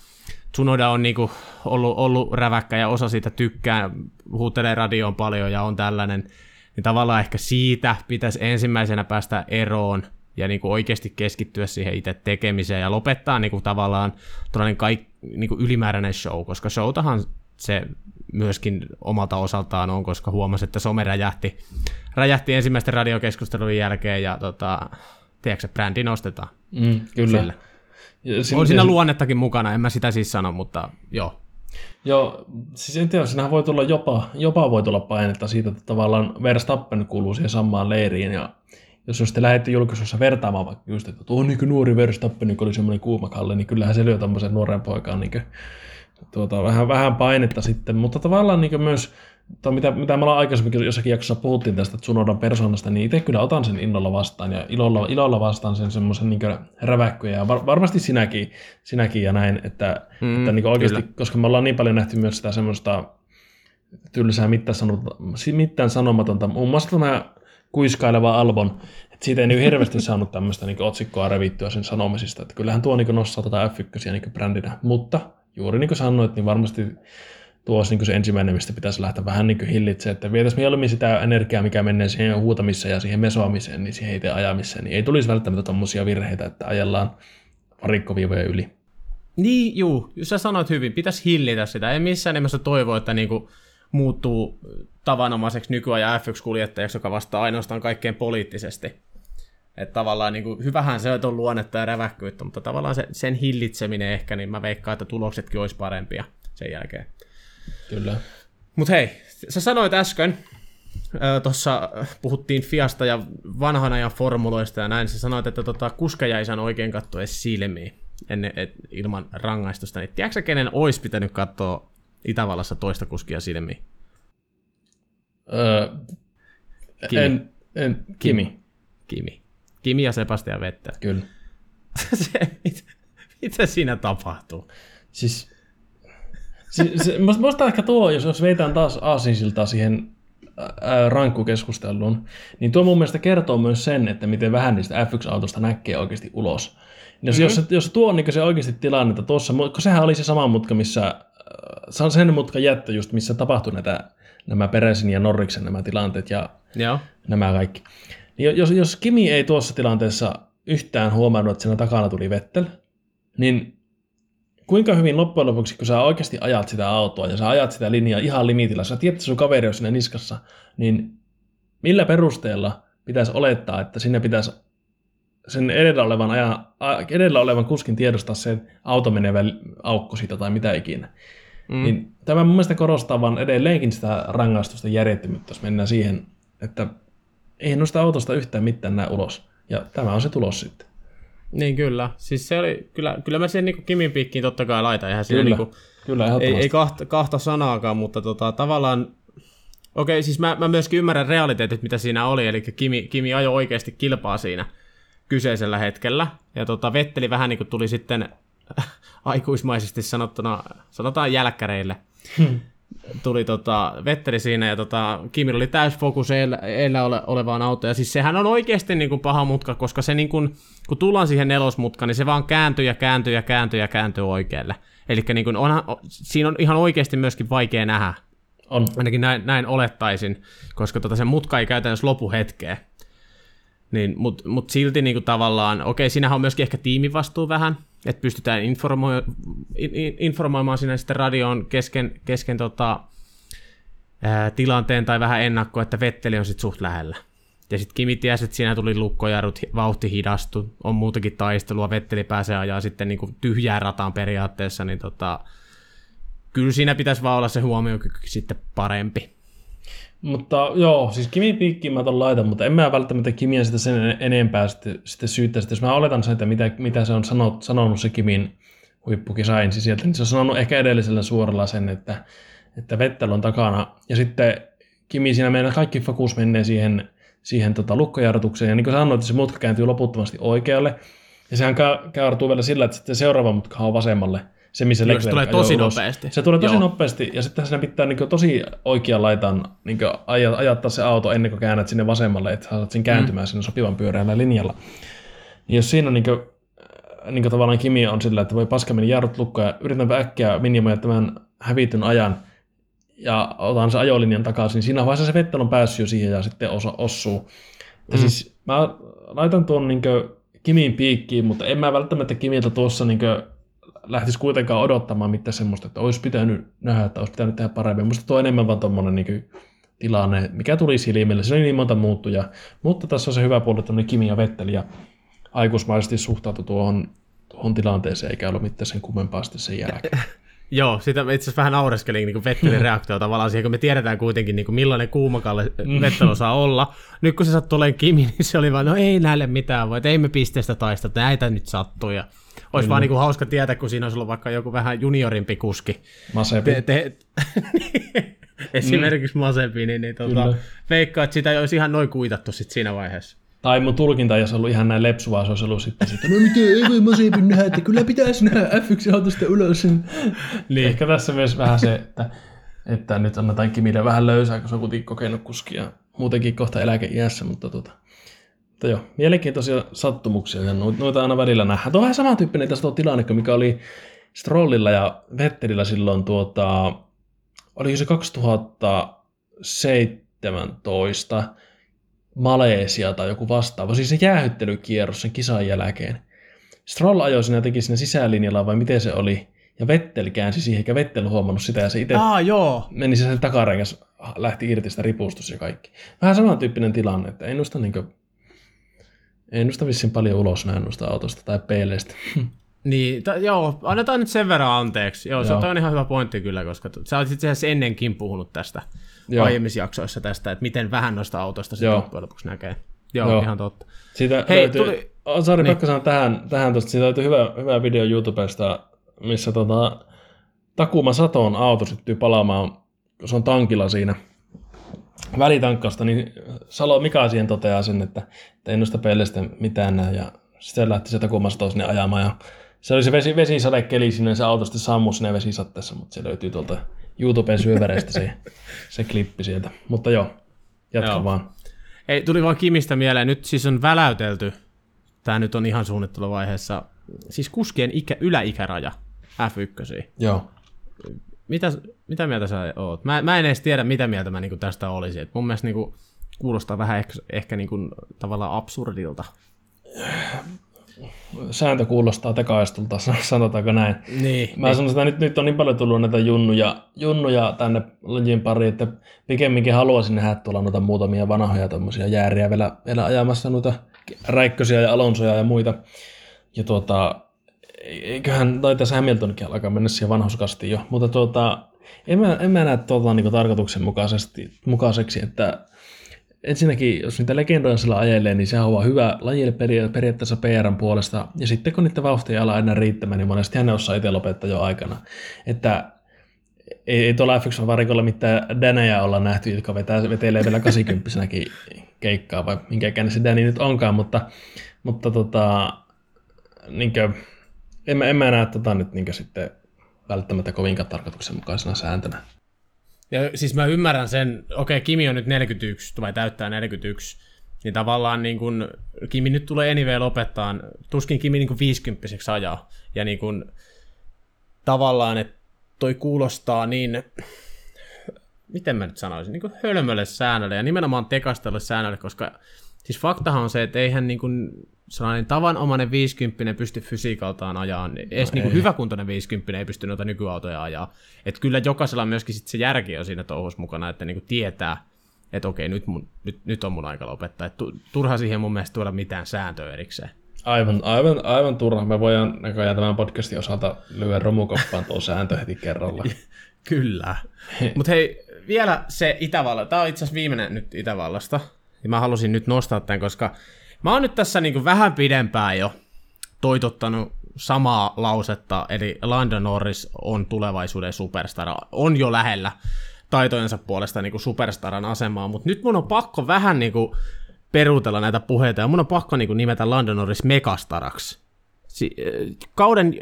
Tsunoda on niin kuin ollut, ollut räväkkä ja osa siitä tykkää, huutelee radioon paljon ja on tällainen, niin tavallaan ehkä siitä pitäisi ensimmäisenä päästä eroon ja niin kuin oikeasti keskittyä siihen itse tekemiseen ja lopettaa niin kuin tavallaan tällainen kaik, niin kuin ylimääräinen show, koska showtahan se myöskin omalta osaltaan on, koska huomasi, että some räjähti, räjähti ensimmäisten radiokeskustelun jälkeen ja tota, tiedätkö, brändi nostetaan. Mm, kyllä. Sillä. Ja on siinä luonnettakin mukana, en mä sitä siis sano, mutta joo. Joo, siis en tiedä, siinähän voi tulla jopa, jopa voi tulla painetta siitä, että tavallaan Verstappen kuuluu siihen samaan leiriin ja jos sitten lähdette julkisuudessa vertaamaan vaikka just, että tuo niin nuori Verstappen, niin oli semmoinen kuumakalle, niin kyllähän se lyö tämmöisen nuoren poikaan niin kuin, tuota, vähän, vähän painetta sitten, mutta tavallaan niin myös tai mitä, mitä me ollaan aikaisemmin jossakin jaksossa puhuttiin tästä Tsunodan persoonasta, niin itse kyllä otan sen innolla vastaan ja ilolla, ilolla vastaan sen semmoisen niin räväkköjä. Ja var, varmasti sinäkin, sinäkin ja näin, että, mm, että niin oikeasti, kyllä. koska me ollaan niin paljon nähty myös sitä semmoista tylsää mitään sanomatonta, muun muassa tämä kuiskaileva Albon, että siitä ei niin hirveästi saanut tämmöistä niin otsikkoa revittyä sen sanomisista, että kyllähän tuo niin nostaa tätä F1 niin brändinä, mutta juuri niin kuin sanoit, niin varmasti tuo olisi niin se ensimmäinen, mistä pitäisi lähteä vähän niin hillitsemään, että vietäisiin mieluummin sitä energiaa, mikä menee siihen huutamiseen ja siihen mesoamiseen, niin siihen itse ajamiseen, niin ei tulisi välttämättä tuommoisia virheitä, että ajellaan varikkoviivoja yli. Niin, juu, sä sanoit hyvin, pitäisi hillitä sitä. Ei missään nimessä toivo, että niinku muuttuu tavanomaiseksi nykyajan F1-kuljettajaksi, joka vastaa ainoastaan kaikkeen poliittisesti. Että tavallaan niin kuin, hyvähän se on luonnetta ja räväkkyyttä, mutta tavallaan se, sen hillitseminen ehkä, niin mä veikkaan, että tuloksetkin olisi parempia sen jälkeen. Kyllä. Mutta hei, sä sanoit äsken, tuossa puhuttiin Fiasta ja vanhana ja formuloista ja näin, sä sanoit, että tota, kuskeja ei saanut oikein katsoa edes silmiin ennen, et, ilman rangaistusta. Niin tiedätkö kenen olisi pitänyt katsoa Itävallassa toista kuskia silmiin? Öö, Kimi. En, en, Kimi. Kimi. Kimi ja Sebastian Vettel. Kyllä. se, mit, mitä siinä tapahtuu? Siis se, se, musta ehkä tuo, jos, jos veitään taas aasinsiltaa siihen ää, rankkukeskusteluun, niin tuo mun mielestä kertoo myös sen, että miten vähän niistä F1-autosta näkee oikeasti ulos. Jos, mm-hmm. jos, jos tuo on niin se oikeasti tilanne, että tuossa, kun sehän oli se sama mutka, missä, se on sen mutka jättö just, missä tapahtui näitä, nämä Peresin ja Norriksen nämä tilanteet ja Joo. nämä kaikki. Niin jos, jos Kimi ei tuossa tilanteessa yhtään huomannut, että siinä takana tuli Vettel, niin kuinka hyvin loppujen lopuksi, kun sä oikeasti ajat sitä autoa ja sä ajat sitä linjaa ihan limitillä, sä tiedät, että sun kaveri on siinä niskassa, niin millä perusteella pitäisi olettaa, että sinne pitäisi sen edellä olevan, ajan, edellä olevan kuskin tiedostaa se auto menevä aukko siitä tai mitä ikinä. Mm. Niin tämä mun mielestä korostaa vaan edelleenkin sitä rangaistusta järjettömyyttä, jos mennään siihen, että ei noista autosta yhtään mitään näe ulos. Ja tämä on se tulos sitten. Niin kyllä. Siis se oli, kyllä, kyllä mä sen niin Kimin piikkiin totta kai laitan. Eihän kyllä, niinku, kyllä ei, ei kahta, kahta sanaakaan, mutta tota, tavallaan Okei, siis mä, mä myöskin ymmärrän realiteetit, mitä siinä oli, eli Kimi, Kimi ajoi oikeasti kilpaa siinä kyseisellä hetkellä, ja tota, Vetteli vähän niin kuin tuli sitten aikuismaisesti sanottuna, sanotaan jälkkäreille. Hmm tuli tota, Vetteri siinä ja tota, Kimi oli täys fokus eellä ole, olevaan autoon. Ja siis sehän on oikeasti niin kuin paha mutka, koska se niin kuin, kun tullaan siihen nelosmutkaan, niin se vaan kääntyy ja kääntyy ja kääntyy ja kääntyy oikealle. Eli niin kuin onhan, siinä on ihan oikeasti myöskin vaikea nähdä. On. Ainakin näin, näin olettaisin, koska tota, se mutka ei käytännössä lopu hetkeen. Niin, Mutta mut silti niin kuin tavallaan, okei, siinähän on myöskin ehkä tiimivastuu vähän, että pystytään informo- informoimaan sinne sitten radioon kesken, kesken tota, ää, tilanteen tai vähän ennakko, että Vetteli on sitten suht lähellä. Ja sitten Kimi tiesi, että siinä tuli lukkojarrut, vauhti hidastu, on muutakin taistelua, Vetteli pääsee ajaa sitten niin kuin tyhjään rataan periaatteessa, niin tota, kyllä siinä pitäisi vaan olla se huomiokyky sitten parempi. Mutta joo, siis Kimin piikkiin mä ton laitan, mutta en mä välttämättä Kimiä sitä sen enempää sitten, sitten syyttää. Sitten jos mä oletan sen, että mitä, mitä se on sanonut, sanonut se Kimin huippukisain sieltä, niin se on sanonut ehkä edellisellä suoralla sen, että, että Vettel on takana. Ja sitten Kimi siinä meidän kaikki fokus menee siihen, siihen tota, lukkojarrutukseen. Ja niin kuin sanoit, se mutka kääntyy loputtomasti oikealle. Ja sehän käärtuu vielä sillä, että sitten seuraava mutka on vasemmalle – se, missä Leclerc se tulee tosi ulos. nopeasti. Se tulee tosi Joo. nopeasti, ja sitten siinä pitää niin tosi oikean laitan niin ajattaa se auto ennen kuin käännät sinne vasemmalle, että saat sen kääntymään mm. sinne sopivan pyöreällä linjalla. Ja jos siinä niin kuin, niin kuin tavallaan Kimi on sillä, että voi paskammin jarrut lukkoa ja yritän äkkiä minimoida tämän hävityn ajan, ja otan se ajolinjan takaisin, niin siinä vaiheessa se Vettel on päässyt jo siihen ja sitten osa, ossuu. Mm. siis mä laitan tuon niin Kimin piikkiin, mutta en mä välttämättä Kimiltä tuossa niin lähtisi kuitenkaan odottamaan mitään semmoista, että olisi pitänyt nähdä, että olisi pitänyt tehdä paremmin. Minusta tuo on enemmän vaan tuommoinen niin tilanne, mikä tuli silmille. Se oli niin monta muuttuja. Mutta tässä on se hyvä puoli, että Kimi ja Vetteli ja aikuismaisesti suhtautui tuohon, tuohon tilanteeseen, eikä ollut mitään sen kummempaa sitten sen jälkeen. Joo, sitä itse asiassa vähän naureskelin niin Vettelin reaktio tavallaan siihen, kun me tiedetään kuitenkin niin kuin millainen kuumakalle Vettel osaa olla. Nyt kun se sattui olemaan Kimi, niin se oli vaan, no ei näille mitään voi, että ei me pisteestä taista, näitä nyt sattuu. Ja olisi mm. vaan niin kuin hauska tietää, kun siinä olisi ollut vaikka joku vähän juniorimpi kuski. Masepi. Te, te, esimerkiksi mm. Masepi, niin, niin tota, veikkaa, että sitä olisi ihan noin kuitattu sit siinä vaiheessa. Tai mun tulkinta ei olisi ollut ihan näin lepsu, vaan se olisi ollut sitten, että no miten ei voi Masepin nähdä, että kyllä pitäisi nähdä F1-autosta ylös. niin. Ehkä tässä myös vähän se, että, että nyt annetaan Kimille vähän löysää, kun se on kuitenkin kokenut kuskia muutenkin kohta eläkeiässä, mutta tota, mutta joo, mielenkiintoisia sattumuksia ja noita aina välillä nähdään. Tuo on vähän samantyyppinen tässä tuo tilanne, mikä oli Strollilla ja Vettelillä silloin tuota, oli se 2017, Maleesia tai joku vastaava, siis se jäähyttelykierros sen kisan jälkeen. Stroll ajoi sinne jotenkin sinne sisälinjalla vai miten se oli, ja Vettel käänsi siihen, eikä Vettel huomannut sitä, ja se itse Aa, joo. meni se sen takarengas, lähti irti sitä ripustus ja kaikki. Vähän samantyyppinen tilanne, että ennusta niin kuin, ennusta vissiin paljon ulos näin noista autosta tai peileistä. Niin, ta, joo, annetaan nyt sen verran anteeksi. Joo, joo. se on ihan hyvä pointti kyllä, koska sä olet itse asiassa ennenkin puhunut tästä Joo. aiemmissa jaksoissa tästä, että miten vähän noista autoista se loppujen lopuksi näkee. Joo, Joo, ihan totta. Siitä Hei, löytyy, tuli... Oh, sorry, niin. pakko tähän, tähän tosta, siitä löytyy hyvä, hyvä video YouTubesta, missä tota, Takuma Saton auto syttyy palaamaan, kun se on tankilla siinä välitankkausta, niin Salo Mika siihen toteaa sen, että, että ei noista peleistä mitään näe, ja sitten lähti se Takuma Sato sinne ajamaan, ja se oli se vesi, vesisadekeli sinne, se auto sitten sammui sinne vesisatteessa, mutta se löytyy tuolta YouTuben syövereistä se, se klippi sieltä. Mutta joo, jatka joo. vaan. Ei, tuli vaan Kimistä mieleen, nyt siis on väläytelty, tämä nyt on ihan suunnitteluvaiheessa, siis kuskien ikä, yläikäraja F1. Joo. Mitä, mitä mieltä sä oot? Mä, mä en edes tiedä, mitä mieltä mä niinku tästä olisin. Et mun mielestä niinku, kuulostaa vähän ehkä, ehkä niinku, tavallaan absurdilta sääntö kuulostaa tekaistulta, sanotaanko näin. Niin, Mä niin. sanon, että nyt, nyt on niin paljon tullut näitä junnuja, junnuja tänne lajin pariin, että pikemminkin haluaisin nähdä tuolla noita muutamia vanhoja tommosia jääriä vielä, vielä ajamassa noita Räikkösiä ja Alonsoja ja muita. Ja tuota, eiköhän, tai tässä Hamiltonkin alkaa mennä siihen vanhuskastiin jo, mutta tuota, en mä, en mä näe tuota niin tarkoituksenmukaiseksi, mukaiseksi, että ensinnäkin, jos niitä legendaisilla ajelee, niin se on vaan hyvä lajille peria- periaatteessa PRn puolesta. Ja sitten kun niitä vauhtia ala enää riittämään, niin monesti hän osaa itse lopettaa jo aikana. Että ei, ei tuolla F1 varikolla mitään Dänejä olla nähty, jotka vetää, vetelee vielä 80 keikkaa, vai minkä ikäinen se Danny nyt onkaan, mutta, mutta tota, niinkö, en, mä, en mä näe tota nyt niinkö sitten välttämättä kovinkaan tarkoituksenmukaisena sääntönä. Ja siis mä ymmärrän sen, okei, Kimi on nyt 41, vai täyttää 41, niin tavallaan niin kun, Kimi nyt tulee anyway lopettaa, tuskin Kimi niin kuin 50 ajaa. Ja niin kun, tavallaan, että toi kuulostaa niin, miten mä nyt sanoisin, niin hölmölle säännölle ja nimenomaan tekastelle säännölle, koska siis faktahan on se, että eihän niin kuin sellainen tavanomainen 50 pysty fysiikaltaan ajaa, niin edes no niin kuin hyväkuntoinen 50 ei pysty noita nykyautoja ajaa. Että kyllä jokaisella myöskin sit se järki on siinä touhus mukana, että niin kuin tietää, että okei, nyt, mun, nyt, nyt on mun aika lopettaa. Et turha siihen mun mielestä tuoda mitään sääntöä erikseen. Aivan, aivan, aivan turha. Me voidaan näköjään tämän podcastin osalta lyödä romukoppaan tuo sääntö heti kerralla. Kyllä. Mutta hei, vielä se Itävalla. Tämä on itse asiassa viimeinen nyt Itävallasta. Ja mä halusin nyt nostaa tämän, koska Mä oon nyt tässä niin vähän pidempään jo toitottanut samaa lausetta, eli Lando Norris on tulevaisuuden superstara, on jo lähellä taitojensa puolesta niin superstaran asemaa, mutta nyt mun on pakko vähän niin kuin peruutella näitä puheita, ja mun on pakko niin kuin nimetä Lando Norris megastaraksi. Si- kauden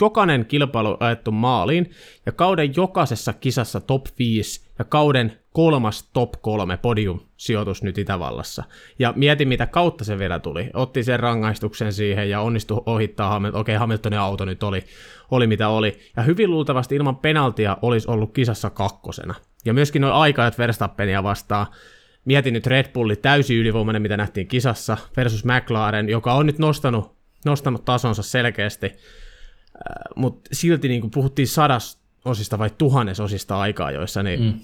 jokainen kilpailu ajettu maaliin, ja kauden jokaisessa kisassa top 5, ja kauden kolmas top 3 podium-sijoitus nyt Itävallassa. Ja mieti, mitä kautta se vielä tuli. Otti sen rangaistuksen siihen ja onnistui ohittaa Hamilton. Okei, Hamiltonin auto nyt oli, oli mitä oli. Ja hyvin luultavasti ilman penaltia olisi ollut kisassa kakkosena. Ja myöskin noin aikajat Verstappenia vastaan. Mieti nyt Red Bulli täysin ylivoimainen, mitä nähtiin kisassa, versus McLaren, joka on nyt nostanut, nostanut tasonsa selkeästi mutta silti niin kuin puhuttiin sadasosista vai tuhannesosista aikaa joissa, niin mm.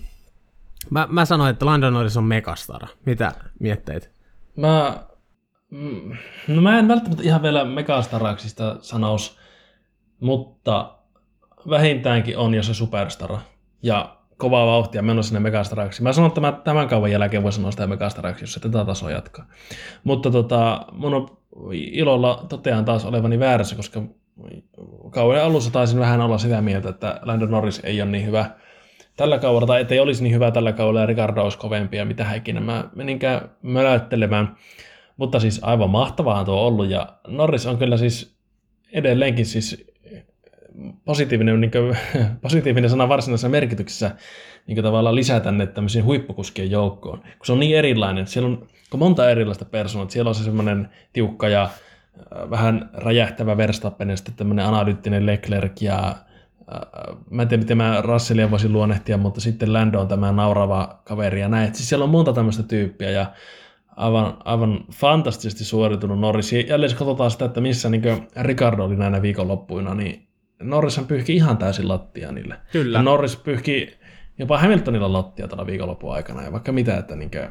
mä, mä sanoin, että Landon Norris on megastara. Mitä mietteet? Mä, mm, no mä en välttämättä ihan vielä megastaraksista sanoisi, mutta vähintäänkin on jo se superstara. Ja kovaa vauhtia menossa sinne megastaraksi. Mä sanon, että mä tämän kauan jälkeen voisin nostaa megastaraksi, jos se tätä tasoa jatkaa. Mutta tota, mun on ilolla totean taas olevani väärässä, koska kauden alussa taisin vähän olla sitä mieltä, että Lando Norris ei ole niin hyvä tällä kaudella, tai ettei olisi niin hyvä tällä kaudella, ja Ricardo olisi kovempi, ja mitä ikinä mä meninkään möläyttelemään. Mutta siis aivan mahtavaa tuo ollut, ja Norris on kyllä siis edelleenkin siis positiivinen, niin kuin, positiivinen sana varsinaisessa merkityksessä niin tavallaan lisätä tänne tämmöisiin huippukuskien joukkoon. Kun se on niin erilainen, siellä on monta erilaista persoonaa. Siellä on se semmoinen tiukka ja vähän räjähtävä Verstappen ja sitten tämmöinen analyyttinen Leclerc ja äh, mä en tiedä, miten mä Russellia voisin luonnehtia, mutta sitten Lando on tämä naurava kaveri ja näin. Siis siellä on monta tämmöistä tyyppiä ja aivan, aivan fantastisesti suoritunut Norris. Jälleen jos katsotaan sitä, että missä niin Ricardo oli näinä viikonloppuina, niin Norrishan pyyhki ihan täysin lattia niille. Kyllä. Ja Norris pyyhki jopa Hamiltonilla lattia tällä viikonlopun aikana ja vaikka mitä, että niin kuin,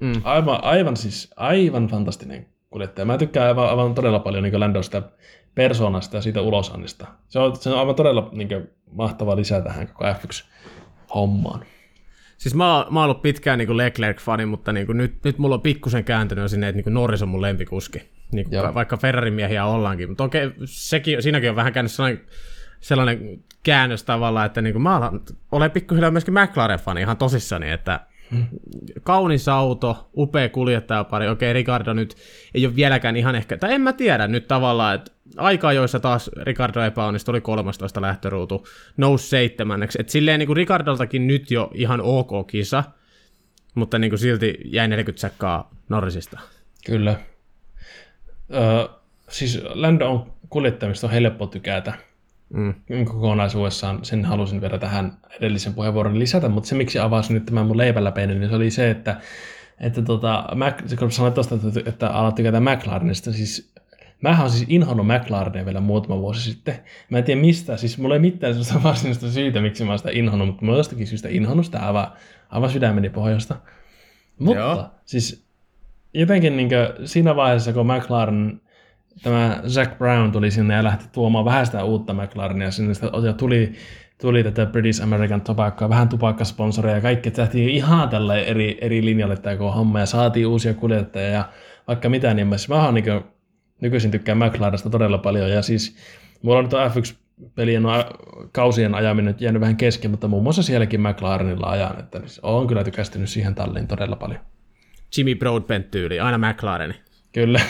mm. aivan, aivan, siis aivan fantastinen kuljettaja. Mä tykkään aivan, aivan todella paljon niin Landosta persoonasta ja siitä ulosannista. Se on, se on aivan todella niin kuin, mahtava lisä tähän koko F1-hommaan. Siis mä, oon, mä oon ollut pitkään niin Leclerc-fani, mutta niin nyt, nyt mulla on pikkusen kääntynyt sinne, että niin Norris on mun lempikuski. Niin kuin, vaikka Ferrarin miehiä ollaankin. Mutta okei, sekin, siinäkin on vähän käynyt sellainen, sellainen käännös tavallaan, että niin kuin mä olen pikkuhiljaa myöskin McLaren-fani ihan tosissani, että. Kaunis auto, upea kuljettajapari, okei Ricardo nyt ei ole vieläkään ihan ehkä, tai en mä tiedä nyt tavallaan, että aika joissa taas Ricardo epäonnistui, oli 13 lähtöruutu, nousi seitsemänneksi, että silleen niin kuin Ricardoltakin nyt jo ihan ok kisa, mutta niin kuin silti jäi 40 sekkaa Norrisista. Kyllä. Öö, siis Lando on kuljettamista on helppo tykätä mm. kokonaisuudessaan. Sen halusin vielä tähän edellisen puheenvuoron lisätä, mutta se miksi avasin nyt tämän mun leipäläpeinen, niin se oli se, että että tota, Mac, kun sanoit tuosta, että, että alat tykätä McLarenista, siis Mä oon siis inhonnut McLarenia vielä muutama vuosi sitten. Mä en tiedä mistä, siis mulla ei mitään sellaista varsinaista syytä, miksi mä oon sitä inhonnut, mutta mä oon jostakin syystä inhonnut sitä aivan, aivan sydämeni pohjasta. Mutta Joo. siis jotenkin niin siinä vaiheessa, kun McLaren, tämä Zack Brown tuli sinne ja lähti tuomaan vähän sitä uutta McLarenia sinne, ja tuli, tuli tätä British American Tobacco, vähän tupakkasponsoria ja kaikki, että ihan tällä eri, eri linjalle tämä koko homma ja saatiin uusia kuljettajia ja vaikka mitä, niin mä, mä oon niin nykyisin tykkään McLarenista todella paljon ja siis mulla on nyt F1 pelien kausien ajaminen jäänyt vähän kesken, mutta muun muassa sielläkin McLarenilla ajan, että niin on kyllä tykästynyt siihen talliin todella paljon. Jimmy Broadbent-tyyli, aina McLaren. Kyllä.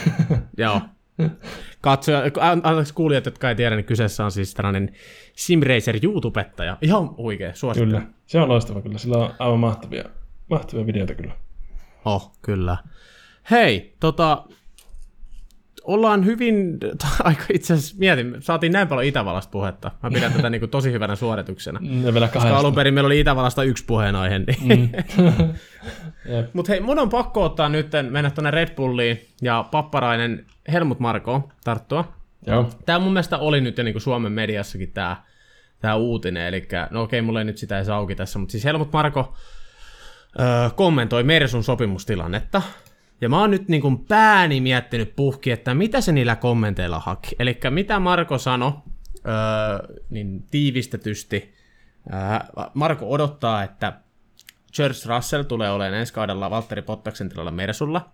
Joo. Katsoja, anteeksi kuulijat, jotka ei tiedä, niin kyseessä on siis tällainen SimRacer YouTubettaja. Ihan huikea, suosittelen. Kyllä, se on loistava kyllä, sillä on aivan mahtavia, mahtavia videoita kyllä. Oh, kyllä. Hei, tota, ollaan hyvin, aika itse asiassa mietin, saatiin näin paljon Itävallasta puhetta. Mä pidän tätä niin kuin tosi hyvänä suorituksena. Mm, ja vielä koska alun perin meillä oli Itävallasta yksi puheenaihe. Niin. Mm. Mutta hei, mun on pakko ottaa nyt, mennä tuonne Red Bulliin ja papparainen Helmut Marko tarttua. Joo. Tämä mun mielestä oli nyt jo niin kuin Suomen mediassakin tämä, tämä uutinen, eli no okei, mulla ei nyt sitä edes auki tässä, mutta siis Helmut Marko öö, kommentoi Mersun sopimustilannetta, ja mä oon nyt niin kuin pääni miettinyt puhki, että mitä se niillä kommenteilla haki. Eli mitä Marko sanoi, öö, niin tiivistetysti. Öö, Marko odottaa, että George Russell tulee olemaan ensi kaudella Valtteri Pottaksen tilalla Mersulla.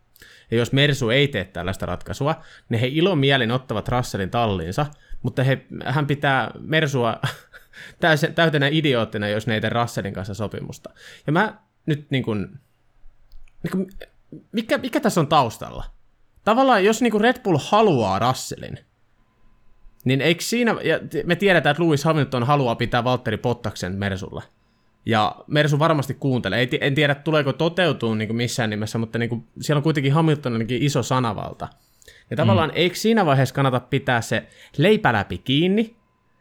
Ja jos Mersu ei tee tällaista ratkaisua, niin he ilomielin ottavat Russellin talliinsa, mutta he, hän pitää Mersua täytenä idioottina, jos ne ei tee Russellin kanssa sopimusta. Ja mä nyt niin kuin, niin kuin mikä, mikä tässä on taustalla? Tavallaan, jos niinku Red Bull haluaa Russellin, niin eikö siinä, ja me tiedetään, että Lewis Hamilton haluaa pitää Valtteri Pottaksen Mersulla. Ja Mersu varmasti kuuntelee. En tiedä, tuleeko toteutuu niin missään nimessä, mutta niin kuin, siellä on kuitenkin Hamiltoninkin iso sanavalta. Ja tavallaan mm. eikö siinä vaiheessa kannata pitää se leipä läpi kiinni,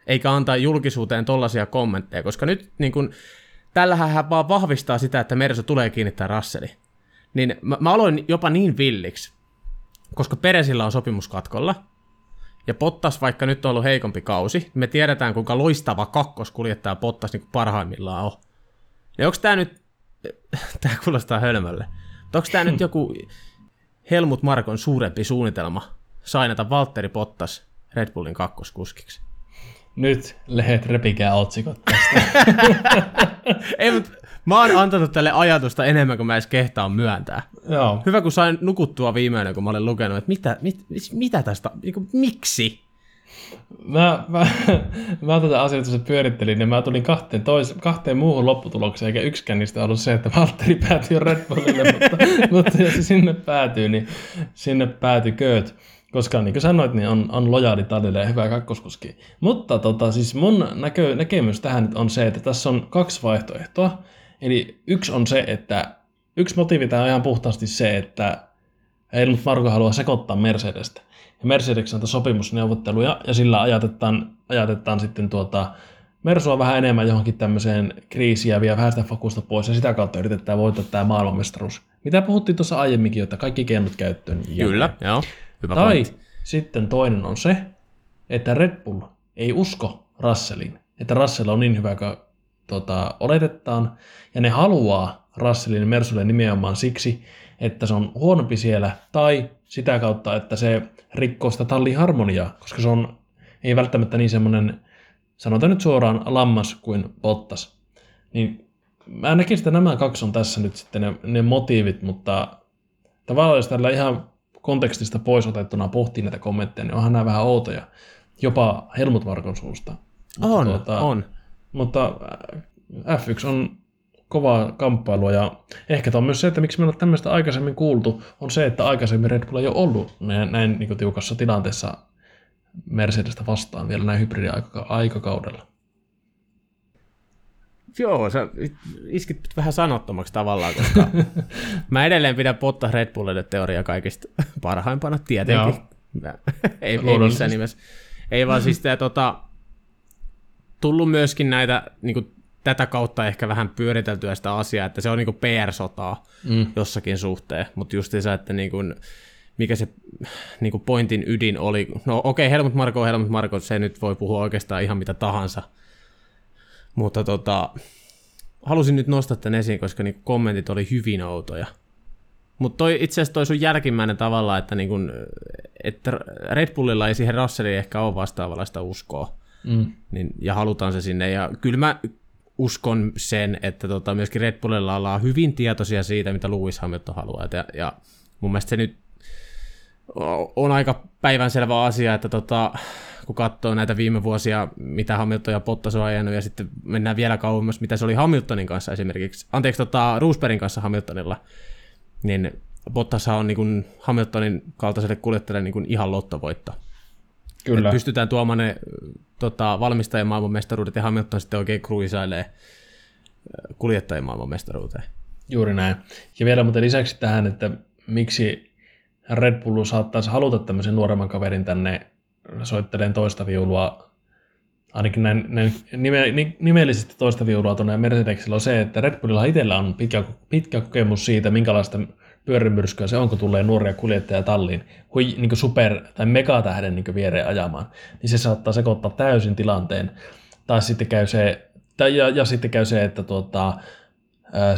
eikä antaa julkisuuteen tollaisia kommentteja, koska nyt niin kuin, tällähän hän vaan vahvistaa sitä, että Mersu tulee kiinnittää Rasseli niin mä, mä aloin jopa niin villiksi, koska Peresillä on sopimuskatkolla, ja Pottas, vaikka nyt on ollut heikompi kausi, me tiedetään, kuinka loistava kakkoskuljettaja Pottas niin parhaimmillaan on. Ja onko tämä nyt, tämä kuulostaa hölmölle, onko tämä nyt joku Helmut Markon suurempi suunnitelma sainata Valtteri Pottas Red Bullin kakkoskuskiksi? Nyt lehet repikää otsikot tästä. Ei, mutta mä oon antanut tälle ajatusta enemmän kuin mä edes kehtaan myöntää. Joo. Hyvä, kun sain nukuttua viimeinen, kun mä olen lukenut, että mitä, mit, mitä tästä, niin kuin, miksi? Mä, mä, mä tätä asiaa tuossa pyörittelin ja mä tulin kahteen, tois, kahteen muuhun lopputulokseen, eikä yksikään niistä ollut se, että Valtteri päätyi Red Bullille, mutta, mutta jos se sinne päätyy, niin sinne päätykööt. Koska niin kuin sanoit, niin on, on lojaali Tadille ja hyvä kakkoskuski. Mutta tota, siis mun näkö, näkemys tähän nyt on se, että tässä on kaksi vaihtoehtoa. Eli yksi on se, että yksi motiivi tämä on ihan puhtaasti se, että Helmut Marko haluaa sekoittaa Mercedestä. Ja Mercedes on sopimusneuvotteluja ja sillä ajatetaan, ajatetaan sitten tuota, Mersua vähän enemmän johonkin tämmöiseen kriisiin ja vie vähän sitä fokusta pois ja sitä kautta yritetään voittaa tämä maailmanmestaruus. Mitä puhuttiin tuossa aiemminkin, että kaikki keinot käyttöön. Kyllä, joo. Hyvä Tai pointti. sitten toinen on se, että Red Bull ei usko Russellin, että Russell on niin hyvä tota, oletetaan, ja ne haluaa Russellin Mersulle nimenomaan siksi, että se on huonompi siellä, tai sitä kautta, että se rikkoo sitä tallin harmoniaa, koska se on ei välttämättä niin semmoinen, sanotaan nyt suoraan, lammas kuin Bottas. Niin mä näkisin, että nämä kaksi on tässä nyt sitten ne, ne motiivit, mutta tavallaan jos tällä ihan kontekstista pois otettuna pohtii näitä kommentteja, niin onhan nämä vähän outoja. Jopa Helmut Markon suusta. On, Tuota, on. Mutta äh, F1 on kovaa kamppailua ja ehkä tämä on myös se, että miksi me on tämmöistä aikaisemmin kuultu, on se, että aikaisemmin Red Bull ei ole ollut näin, näin niin tiukassa tilanteessa Mercedestä vastaan vielä näin hybridiaikakaudella. Joo, sä iskit vähän sanottomaksi tavallaan, koska mä edelleen pidän Bottas Red Bullille teoria kaikista parhaimpana, tietenkin. Ei, ei missään nimessä. Ei vaan siis tää, tota, tullut myöskin näitä, niin kuin, tätä kautta ehkä vähän pyöriteltyä sitä asiaa, että se on niin kuin PR-sotaa mm. jossakin suhteen, mutta justiinsa, että niin kuin, mikä se niin kuin pointin ydin oli. No okei, okay, Helmut Marko Helmut Marko, se nyt voi puhua oikeastaan ihan mitä tahansa, mutta tota, halusin nyt nostaa tämän esiin, koska niin kommentit oli hyvin outoja. Mutta itse asiassa toi sun jälkimmäinen tavalla, että, niin kun, että Red Bullilla ei siihen Russelliin ehkä ole vastaavanlaista uskoa. Mm. Niin, ja halutaan se sinne. Ja kyllä mä uskon sen, että tota, myöskin Red Bullilla ollaan hyvin tietoisia siitä, mitä Lewis Hamilton haluaa. Ja, ja mun mielestä se nyt on aika päivänselvä asia, että tota, kun katsoo näitä viime vuosia, mitä Hamilton ja Bottas on ajanut, ja sitten mennään vielä kauemmas, mitä se oli Hamiltonin kanssa esimerkiksi, anteeksi, tota, Roosbergin kanssa Hamiltonilla, niin Bottas on niin kuin Hamiltonin kaltaiselle kuljettajalle niin ihan lottovoitto. Kyllä. Et pystytään tuomaan ne tota, valmistajien maailmanmestaruudet, ja Hamilton sitten oikein kruisailee kuljettajien maailmanmestaruuteen. Juuri näin. Ja vielä muuten lisäksi tähän, että miksi Red Bull saattaisi haluta tämmöisen nuoremman kaverin tänne soitteleen toista viulua, ainakin näin, näin nime, ni- nimellisesti toista viulua tuonne Mercedesillä on se, että Red Bullilla itsellä on pitkä, pitkä kokemus siitä, minkälaista pyörimyrskyä se on, kun tulee nuoria kuljettajia talliin, hui, niin super- tai megatähden niin viereen ajamaan, niin se saattaa sekoittaa täysin tilanteen. Tai sitten käy se, tai ja, ja sitten käy se, että tuota,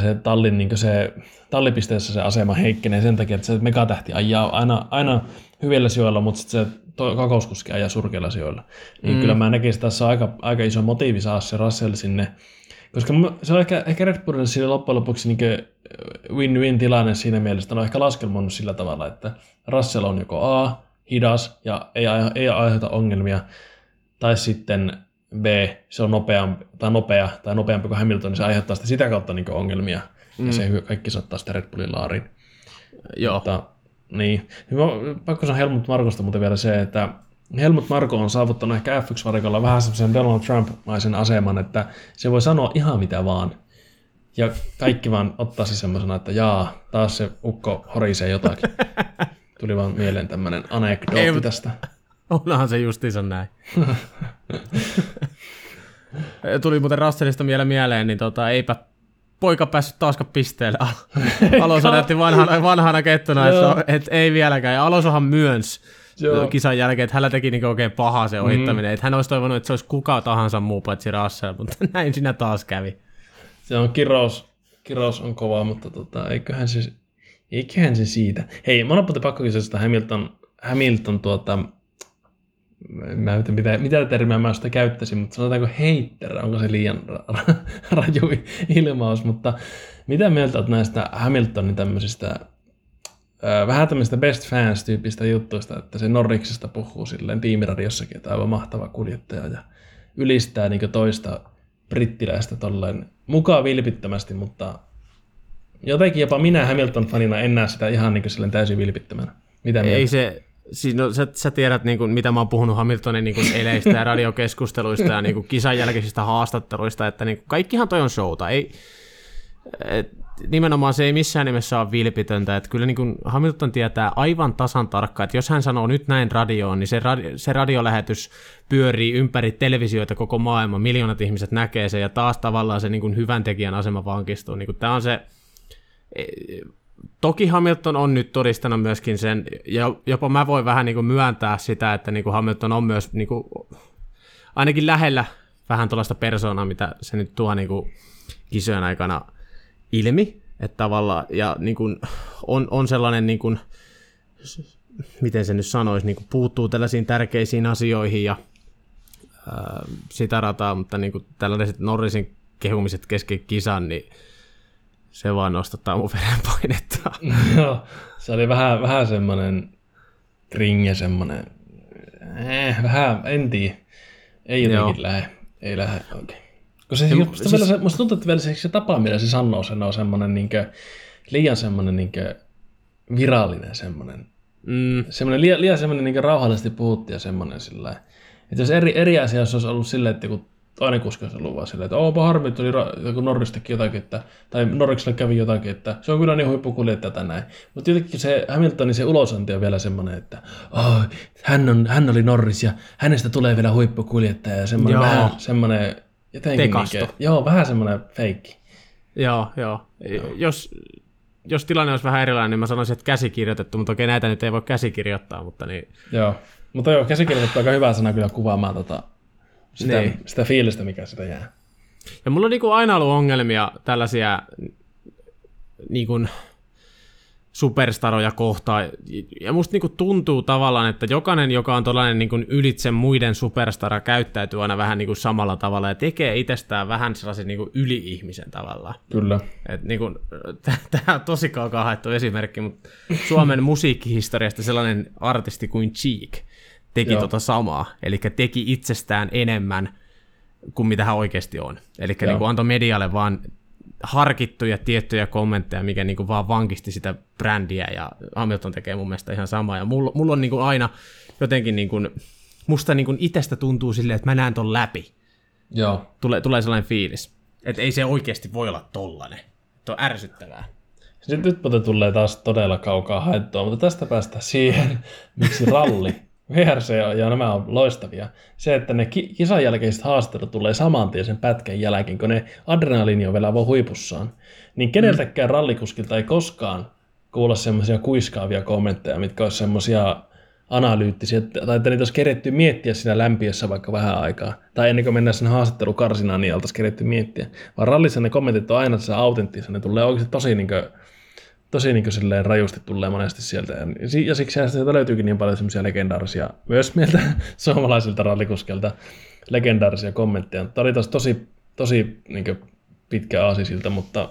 se tallin, niin se tallipisteessä se asema heikkenee sen takia, että se megatähti ajaa aina, aina hyvillä sijoilla, mutta sitten se kakouskuski ajaa surkeilla sijoilla. Niin mm. kyllä mä näkisin, että tässä on aika, aika iso motiivi saada se Russell sinne, koska se on ehkä, ehkä Red Bullille sille loppujen lopuksi niin win-win tilanne siinä mielessä, että on ehkä laskelmoinut sillä tavalla, että Russell on joko A, hidas ja ei, ei aiheuta ongelmia, tai sitten B, se on nopeampi, tai nopea, tai nopeampi kuin Hamilton, niin se aiheuttaa sitä, sitä kautta niin ongelmia, mm. ja se kaikki saattaa sitä Red Bullin laariin. Joo, Mutta, niin. Pakko sanoa Helmut Markosta muuten vielä se, että Helmut Marko on saavuttanut ehkä F1-varikolla vähän semmoisen Donald Trump-maisen aseman, että se voi sanoa ihan mitä vaan. Ja kaikki vaan ottaa se semmoisena, että jaa, taas se ukko horisee jotakin. Tuli vaan mieleen tämmöinen Ei, anekdootti mutta- tästä. onhan se justiinsa näin. Tuli muuten Russellista vielä mieleen, niin tota, eipä poika päässyt taaskaan pisteelle. Alonso näytti vanhana, vanhana kettuna, että, että ei vieläkään. Ja Alonsohan myönsi Joo. kisan jälkeen, että hänellä teki niinku oikein paha se ohittaminen. Mm. Että hän olisi toivonut, että se olisi kuka tahansa muu paitsi Russell, mutta näin siinä taas kävi. Se on kirous, kirous on kova, mutta tota, eiköhän se, eiköhän se siitä. Hei, mä on pakko kysyä sitä Hamilton, Hamilton tuota, mä en tiedä, mitä, mitä termiä mä sitä käyttäisin, mutta sanotaanko heitter, onko se liian ra- raju ilmaus, mutta mitä mieltä olet näistä Hamiltonin tämmöisistä vähän tämmöistä best fans-tyyppistä juttuista, että se Norriksesta puhuu silleen tiimiradiossakin, että aivan mahtava kuljettaja ja ylistää niin toista brittiläistä tolleen mukaan vilpittömästi, mutta jotenkin jopa minä Hamilton-fanina en näe sitä ihan niin silleen täysin vilpittömänä. Mitä Ei mieltä? se, siis no, sä, sä tiedät, niin kuin, mitä mä oon puhunut Hamiltonin niin kuin, eleistä ja radiokeskusteluista ja niin kuin, kisan jälkeisistä haastatteluista, että niin kuin, kaikkihan toi on showta. Ei, et, nimenomaan se ei missään nimessä ole vilpitöntä, että kyllä niin kuin Hamilton tietää aivan tasan tarkkaan, että jos hän sanoo nyt näin radioon, niin se, radio, se radiolähetys pyörii ympäri televisioita koko maailma, miljoonat ihmiset näkee sen ja taas tavallaan se niin kuin hyvän tekijän asema vankistuu. Niin kuin tämä on se, e, toki Hamilton on nyt todistanut myöskin sen, ja jopa mä voin vähän niin kuin myöntää sitä, että niin kuin Hamilton on myös niin kuin, ainakin lähellä vähän tuollaista persoonaa, mitä se nyt tuo niin kuin kisojen aikana ilmi, että tavallaan, ja niin kuin, on, on sellainen, niin kuin, miten se nyt sanoisi, niin kuin puuttuu tällaisiin tärkeisiin asioihin ja ää, sitä rataa, mutta niin kuin tällaiset Norrisin kehumiset kesken kisan, niin se vaan nostattaa mun verenpainetta. Joo, se oli vähän, vähän semmoinen kringe, semmoinen, eh, vähän, en tiedä, ei jotenkin lähde, ei lähde oikein. Kun se, musta, siis... vielä se, musta tuntuu, että vielä se, se tapa, millä se sanoo sen, on semmoinen niinkö, liian semmoinen niinkö, virallinen semmoinen. Mm. Semmoinen liian, liian semmoinen niinkö, rauhallisesti puhuttu ja semmoinen sillä Että jos eri, eri asia jos olisi ollut silleen, että kun toinen kuski olisi ollut vaan silleen, että onpa harmi, että oli joku Norris teki jotakin, että, tai Norrikselle kävi jotakin, että se on kyllä niin huippukuljettaja tätä näin. Mutta jotenkin se Hamiltonin se ulosanti on vielä semmoinen, että oh, hän, on, hän oli Norris ja hänestä tulee vielä huippukuljettaja ja semmoinen Joo. vähän semmoinen jotenkin Tekasto. Niinkä, joo, vähän semmoinen feikki. Joo, joo. Jos, jos tilanne olisi vähän erilainen, niin mä sanoisin, että käsikirjoitettu, mutta okei, näitä nyt ei voi käsikirjoittaa, mutta niin... Joo, mutta joo, käsikirjoitettu on aika hyvä sana kyllä kuvaamaan tota, sitä, Niin. sitä fiilistä, mikä sitä jää. Ja mulla on niin kuin aina ollut ongelmia tällaisia niin kuin superstaroja kohtaan. Ja musta niin kuin tuntuu tavallaan, että jokainen, joka on tällainen niin kuin ylitse muiden superstara, käyttäytyy aina vähän niin kuin samalla tavalla ja tekee itsestään vähän sellaisen niin kuin yli-ihmisen tavallaan. Kyllä. Et niin kuin, tämä on tosi kaukaa haettu esimerkki, mutta Suomen musiikkihistoriasta sellainen artisti kuin Cheek teki Joo. tota samaa, eli teki itsestään enemmän kuin mitä hän oikeasti on. Eli Joo. niin kuin antoi medialle vaan harkittuja tiettyjä kommentteja, mikä niin kuin vaan vankisti sitä brändiä, ja Hamilton tekee mun mielestä ihan samaa, ja mulla, mulla on niin kuin aina jotenkin, niin kuin, musta niin kuin itsestä tuntuu silleen, että mä näen ton läpi. Joo. Tulee, tulee sellainen fiilis, että ei se oikeasti voi olla tollanen. Tuo on ärsyttävää. Nyt muuten tulee taas todella kaukaa haettua, mutta tästä päästään siihen, miksi ralli, VRC on, ja nämä on loistavia. Se, että ne ki- kisan jälkeiset haastattelut tulee saman tien sen pätkän jälkeen, kun ne adrenaliini on vielä vaan huipussaan, niin keneltäkään rallikuskilta ei koskaan kuulla semmoisia kuiskaavia kommentteja, mitkä olisi semmoisia analyyttisiä, tai että niitä olisi keretty miettiä siinä lämpiössä vaikka vähän aikaa. Tai ennen kuin mennään sen haastattelukarsinaan, niin oltaisiin keretty miettiä. Vaan rallissa ne kommentit on aina tässä autenttisia, ne tulee oikeasti tosi niin kuin, tosi niin kuin silleen rajusti tulee monesti sieltä. Ja, si- ja siksi sieltä löytyykin niin paljon semmoisia legendaarisia, myös meiltä suomalaisilta rallikuskelta, legendaarisia kommentteja. Tämä oli taas tosi, tosi niin kuin pitkä aasisilta, mutta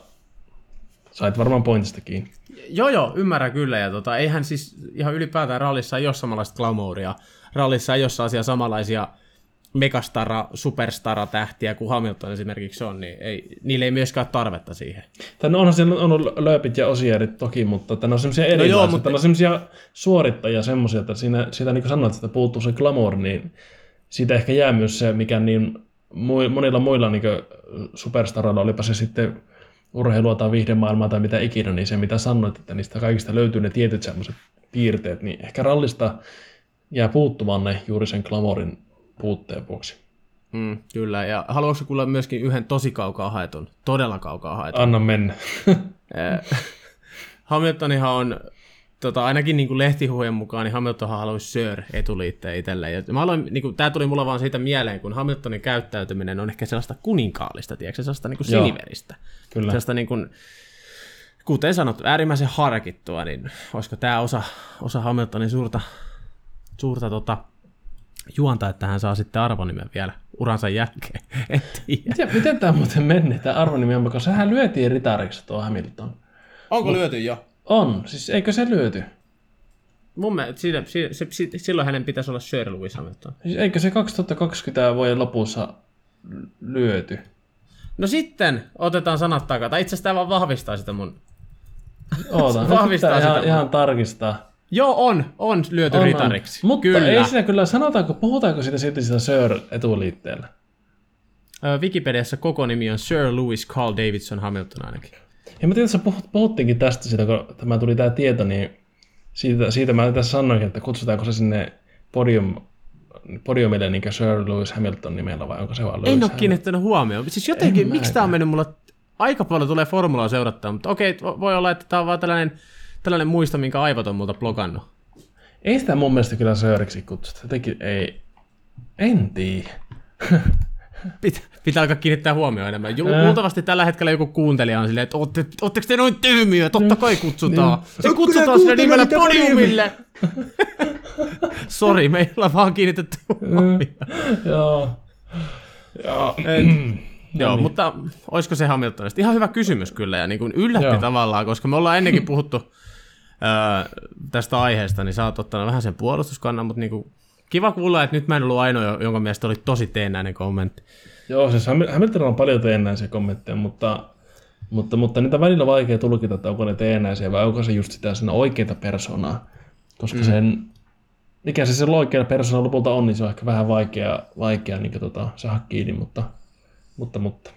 sait varmaan pointista kiinni. Joo, joo, ymmärrän kyllä. Ja tota, eihän siis ihan ylipäätään rallissa ei ole samanlaista glamouria. Rallissa ei ole sellaisia samanlaisia megastara, superstara tähtiä kuin Hamilton esimerkiksi on, niin ei, niille ei myöskään ole tarvetta siihen. Tänne onhan siellä on ollut lööpit ja osierit toki, mutta tänne on semmoisia erilaisia. joo, No mutta- on semmoisia suorittajia semmoisia, että siinä, siitä niin kuin sanoit, että puuttuu se glamour, niin siitä ehkä jää myös se, mikä niin monilla muilla niin superstaroilla, olipa se sitten urheilua tai viihdemaailmaa tai mitä ikinä, niin se mitä sanoit, että niistä kaikista löytyy ne tietyt semmoiset piirteet, niin ehkä rallista jää puuttumaan ne juuri sen glamourin puutteen vuoksi. Mm, kyllä, ja haluatko kuulla myöskin yhden tosi kaukaa haetun, todella kaukaa haetun? Anna mennä. Hamiltonihan on, tota, ainakin niin kuin lehtihuhujen mukaan, niin Hamiltonhan haluaisi Sir etuliitteen itselleen. Ja mä aloin, niin kuin, tämä tuli mulla vaan siitä mieleen, kun Hamiltonin käyttäytyminen on ehkä sellaista kuninkaallista, tiedätkö, sellaista niin kuin Joo. siniveristä. Kyllä. Sellaista niin kuin, kuten sanottu, äärimmäisen harkittua, niin olisiko tämä osa, osa Hamiltonin suurta, suurta tota, juontaa, että hän saa sitten arvonimen vielä uransa jälkeen. En tiedä. Miten, miten tämä muuten meni, tämä arvonimi on, koska sehän lyötiin ritariksi tuo Hamilton. Onko lyöty jo? On, siis eikö se lyöty? Mun mielestä siinä, siinä, se, se, silloin hänen pitäisi olla Sir Lewis Hamilton. Siis eikö se 2020 vuoden lopussa lyöty? No sitten otetaan sanat takaa. Tai itse asiassa tämä vaan vahvistaa sitä mun... Oota, nyt Vahvistaa pitää ihan, sitä. ihan tarkistaa. Joo, on. On lyöty On, on. ritariksi. Mutta Kyllä. ei siinä kyllä, sanotaanko, puhutaanko siitä silti sitä Sir etuliitteellä? Ö, Wikipediassa koko nimi on Sir Lewis Carl Davidson Hamilton ainakin. Ja mä tiedän, että puhut, puhuttiinkin tästä, siitä, kun tämä tuli tämä tieto, niin siitä, siitä mä tässä sanoinkin, että kutsutaanko se sinne podium, podiumille niin Sir Lewis Hamilton nimellä vai onko se vaan Lewis En ole Hamilton? kiinnittänyt huomioon. Siis jotenkin, En miksi tämä on mennyt mulla... Aika paljon tulee formulaa seurattaa, mutta okei, vo- voi olla, että tämä on vaan tällainen, tällainen muisto, minkä aivot on multa blokannut. Ei sitä mun mielestä kyllä Siriksi kutsuta. Jotenkin ei, en tiedä. Pit, pitää alkaa kiinnittää huomioon enemmän. Ju, Ää. luultavasti tällä hetkellä joku kuuntelija on silleen, että ootte, ootteko te noin tyhmiä? Totta kai kutsutaan. Niin. Se No, kutsutaan sille nimellä podiumille. Sori, me ei olla vaan kiinnitetty huomioon. Joo. Joo. Joo, mutta olisiko se Hamiltonista? Ihan hyvä kysymys kyllä, ja niin kuin yllätti Joo. tavallaan, koska me ollaan ennenkin puhuttu öö, tästä aiheesta, niin sä oot ottanut vähän sen puolustuskannan, mutta niin kuin, kiva kuulla, että nyt mä en ollut ainoa, jonka mielestä oli tosi teennäinen kommentti. Joo, siis Hamil- Hamilton on paljon teennäisiä kommentteja, mutta, mutta, mutta niitä välillä on vaikea tulkita, että onko ne teennäisiä vai onko se just sitä sen oikeita persoonaa. Koska mm. sen, mikä se sen oikea persoona lopulta on, niin se on ehkä vähän vaikea, vaikea niin tota, saada kiinni, mutta, mutta, mutta.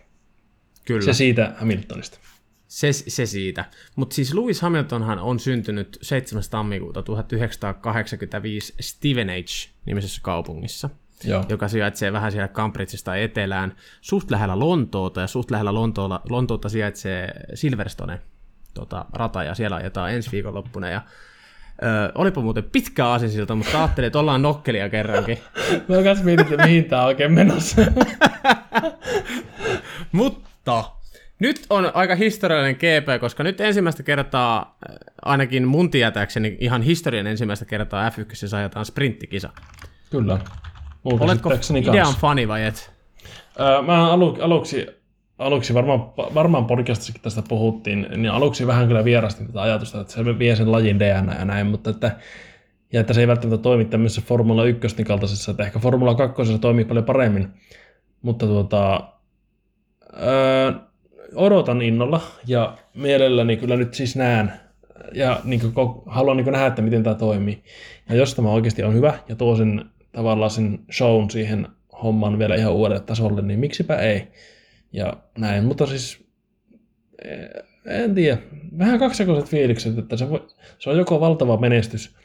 Kyllä. Se siitä Hamiltonista. Se, se siitä. Mutta siis Lewis Hamiltonhan on syntynyt 7. tammikuuta 1985 Stevenage-nimisessä kaupungissa, Joo. joka sijaitsee vähän siellä Cambridgeista etelään, suht lähellä Lontoota, ja suht lähellä Lontoota, Lontoota sijaitsee Silverstone tota, rata, ja siellä ajetaan ensi viikonloppuna, ja Ö, olipa muuten pitkä aasinsilta, mutta ajattelin, että ollaan nokkelia kerrankin. Mä kanssa mietin, että mihin tää on oikein menossa. Mutta nyt on aika historiallinen GP, koska nyt ensimmäistä kertaa, äh, ainakin mun tietääkseni ihan historian ensimmäistä kertaa F1 ajetaan sprinttikisa. Kyllä. Multa Oletko idean kans. fani vai et? Öö, mä alu, aluksi, aluksi varmaan, varmaan podcastissakin tästä puhuttiin, niin aluksi vähän kyllä vierastin tätä ajatusta, että se vie sen lajin DNA ja näin, mutta että, ja että se ei välttämättä toimi tämmöisessä Formula 1 kaltaisessa, että ehkä Formula 2 toimii paljon paremmin, mutta tuota, öö, odotan innolla ja mielelläni kyllä nyt siis näen ja niin kuin, haluan niin kuin nähdä, että miten tämä toimii. Ja jos tämä oikeasti on hyvä ja tuo sen tavallaan sen shown siihen homman vielä ihan uudelle tasolle, niin miksipä ei. Ja näin, mutta siis eh, en tiedä, vähän kaksijakoiset fiilikset, että se, voi, se on joko valtava menestys,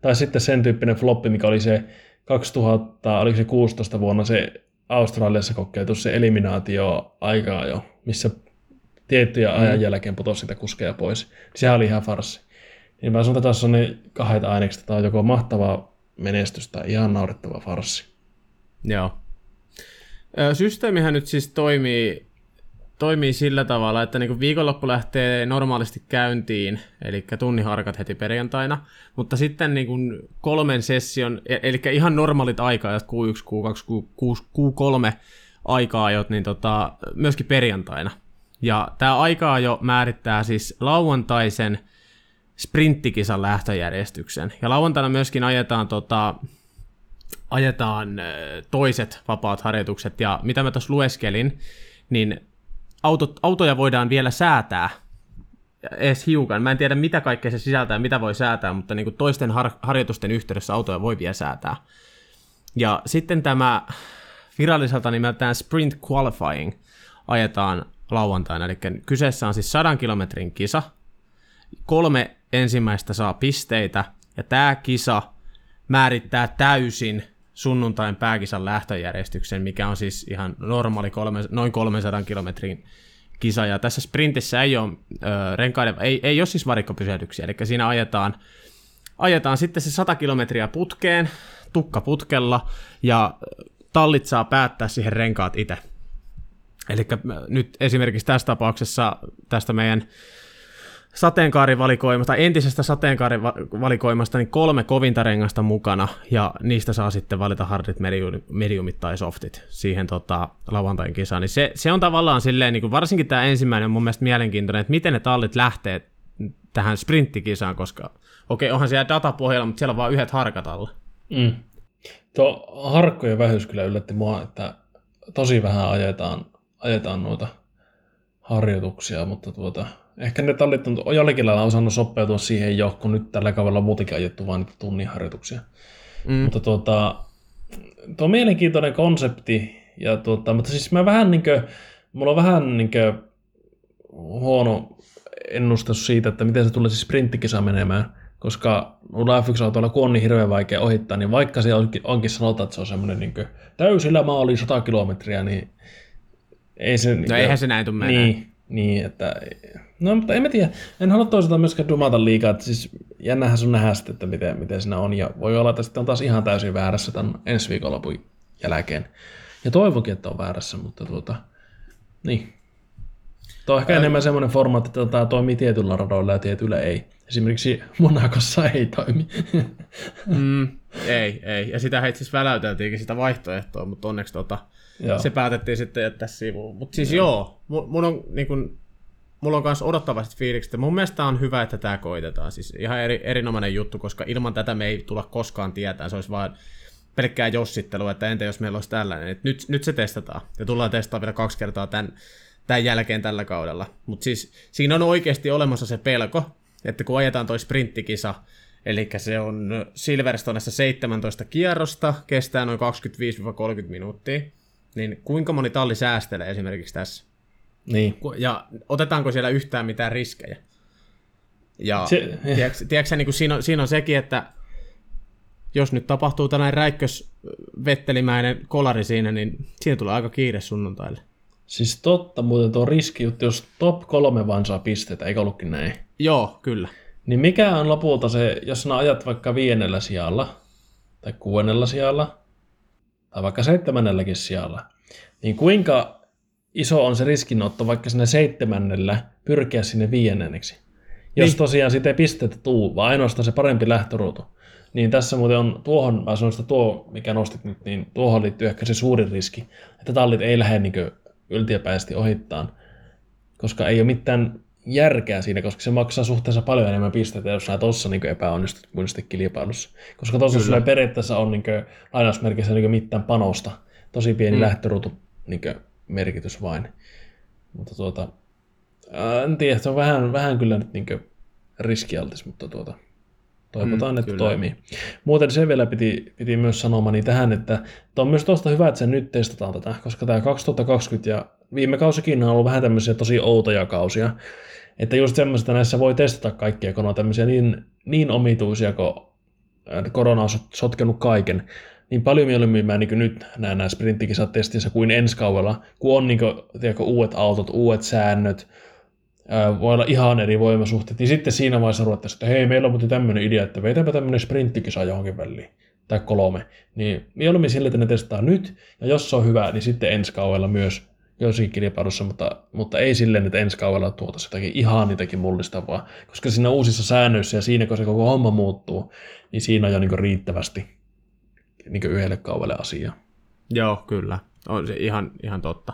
tai sitten sen tyyppinen floppi, mikä oli se 2000, oliko se 16 vuonna se Australiassa kokeiltu se eliminaatio aikaa jo, missä tiettyjä ajan jälkeen putosi sitä kuskeja pois. Sehän oli ihan farssi. Niin mä sanon, että tässä on ne kahdet ainekset, tämä on joko mahtava menestys tai ihan naurettava farssi. Joo. Systeemihän nyt siis toimii, toimii sillä tavalla, että niin viikonloppu lähtee normaalisti käyntiin, eli tunniharkat heti perjantaina, mutta sitten niin kuin kolmen session, e- eli ihan normaalit aikaa, Q1, Q2, Q, Q3 aikaa-ajot, niin tota, myöskin perjantaina. Ja tämä aikaa jo määrittää siis lauantaisen sprinttikisan lähtöjärjestyksen. Ja lauantaina myöskin ajetaan tota, ajetaan toiset vapaat harjoitukset, ja mitä mä tuossa lueskelin, niin autot, autoja voidaan vielä säätää edes hiukan. Mä en tiedä, mitä kaikkea se sisältää, mitä voi säätää, mutta niin kuin toisten har- harjoitusten yhteydessä autoja voi vielä säätää. Ja sitten tämä viralliselta nimeltään Sprint Qualifying ajetaan lauantaina, eli kyseessä on siis 100 kilometrin kisa. Kolme ensimmäistä saa pisteitä, ja tämä kisa määrittää täysin sunnuntain pääkisan lähtöjärjestyksen, mikä on siis ihan normaali kolme, noin 300 kilometrin kisa. Ja tässä sprintissä ei ole, ö, renkaiden, ei, ei ole siis varikkopysähdyksiä, eli siinä ajetaan, ajetaan sitten se 100 kilometriä putkeen, tukka putkella, ja tallit saa päättää siihen renkaat itse. Eli nyt esimerkiksi tässä tapauksessa tästä meidän sateenkaarivalikoimasta, entisestä sateenkaarivalikoimasta, niin kolme kovinta rengasta mukana, ja niistä saa sitten valita hardit, mediumit tai softit siihen tota, lauantain kisaan. Niin se, se, on tavallaan silleen, niin kuin varsinkin tämä ensimmäinen on mun mielestä mielenkiintoinen, että miten ne tallit lähtee tähän sprinttikisaan, koska okei, onhan siellä datapohjalla, mutta siellä on vain yhdet harkat alla. Mm. Tuo harkkojen vähyys kyllä yllätti mua, että tosi vähän ajetaan, ajetaan noita harjoituksia, mutta tuota, ehkä ne tallit on jollakin lailla osannut sopeutua siihen jo, kun nyt tällä kaudella on muutenkin ajettu vain niitä tunnin harjoituksia. Mm. Mutta tuota, tuo on mielenkiintoinen konsepti, ja tuota, mutta siis mä vähän niin kuin, mulla on vähän niin kuin huono ennustus siitä, että miten se tulee siis sprinttikisa menemään, koska mulla F1-autolla, kun on niin hirveän vaikea ohittaa, niin vaikka se onkin, onkin sanotaan, että se on semmoinen niin täysillä maali 100 kilometriä, niin ei se... No eihän se näin tule Niin, niin, että... No, mutta en mä tiedä. En halua toisaalta myöskään dumata liikaa, että siis jännähän sun nähdä sitten, että miten, miten siinä on, ja voi olla, että sitten on taas ihan täysin väärässä tämän ensi viikonlopun jälkeen. Ja toivonkin, että on väärässä, mutta tuota, niin. Tuo on ehkä Ää... enemmän semmoinen formaatti, että tämä toimii tietyllä radoilla ja tietyllä ei. Esimerkiksi Monakossa ei toimi. mm, ei, ei. Ja sitä itse asiassa väläyteltiinkin sitä vaihtoehtoa, mutta onneksi tota, Joo. se päätettiin sitten jättää sivuun. Mutta siis joo, joo mun on niin kun, mulla on myös odottavasti fiilikset, mun mielestä on hyvä, että tämä koitetaan. Siis ihan eri, erinomainen juttu, koska ilman tätä me ei tulla koskaan tietää. Se olisi vain pelkkää jossittelua, että entä jos meillä olisi tällainen. Et nyt, nyt se testataan. Ja tullaan testaamaan vielä kaksi kertaa tämän, tämän jälkeen tällä kaudella. Mutta siis siinä on oikeasti olemassa se pelko, että kun ajetaan toi sprinttikisa, eli se on Silverstonessa 17 kierrosta, kestää noin 25-30 minuuttia, niin kuinka moni talli säästelee esimerkiksi tässä? Niin. Ja otetaanko siellä yhtään mitään riskejä? Ja se, tiedätkö, tiedätkö, niin kuin siinä, on, siinä on sekin, että jos nyt tapahtuu tällainen räikkösvettelimäinen kolari siinä, niin siinä tulee aika kiire sunnuntaille. Siis totta, muuten tuo riski, jos top kolme vaan saa pisteitä, eikö ollutkin näin? Joo, kyllä. Niin mikä on lopulta se, jos sinä ajat vaikka viidennellä sijalla, tai kuudennella sijalla, tai vaikka seitsemännelläkin sijalla, niin kuinka iso on se riskinotto vaikka sinne seitsemännellä pyrkiä sinne viiennenneksi? Jos niin. tosiaan siitä ei pistetä tuu, vaan ainoastaan se parempi lähtöruutu. Niin tässä muuten on tuohon, mä sanoin, että tuo, mikä nostit nyt, niin tuohon liittyy ehkä se suurin riski, että tallit ei lähde niin yltiöpäisesti ohittaan, koska ei ole mitään järkeä siinä, koska se maksaa suhteessa paljon enemmän pisteitä, jos sä tuossa niin epäonnistut kuin sitten kilpailussa. Koska tuossa sulla periaatteessa on niin lainausmerkissä niin mitään panosta. Tosi pieni mm. lähtöruutu niin merkitys vain. Mutta tuota, en tiedä, se on vähän, vähän kyllä nyt niin riskialtis, mutta tuota, toivotaan, mm, että kyllä. toimii. Muuten se vielä piti, piti myös sanomani tähän, että on myös tuosta hyvä, että se nyt testataan tätä, koska tämä 2020 ja viime kausikin on ollut vähän tämmöisiä tosi outoja kausia, että just semmoista näissä voi testata kaikkia, kun on tämmöisiä niin, niin omituisia, kun korona on sotkenut kaiken, niin paljon mieluummin mä niin nyt näen nämä sprinttikisat testissä kuin ensi kaudella, kun on niin kuin, tiedätkö, uudet autot, uudet säännöt, voi olla ihan eri voimasuhteet, niin sitten siinä vaiheessa ruvettaisiin, että hei, meillä on muuten tämmöinen idea, että veitäpä tämmöinen sprinttikisa johonkin väliin, tai kolme. Niin mieluummin sille, että ne testaa nyt, ja jos se on hyvä, niin sitten ensi kaudella myös joissakin kilpailussa, mutta, mutta ei silleen, että ensi kaudella tuotaisiin jotakin ihan niitäkin mullistavaa, koska siinä uusissa säännöissä ja siinä, kun se koko homma muuttuu, niin siinä on jo niin riittävästi niin yhdelle kaudelle asiaa. Joo, kyllä. On se ihan, ihan totta.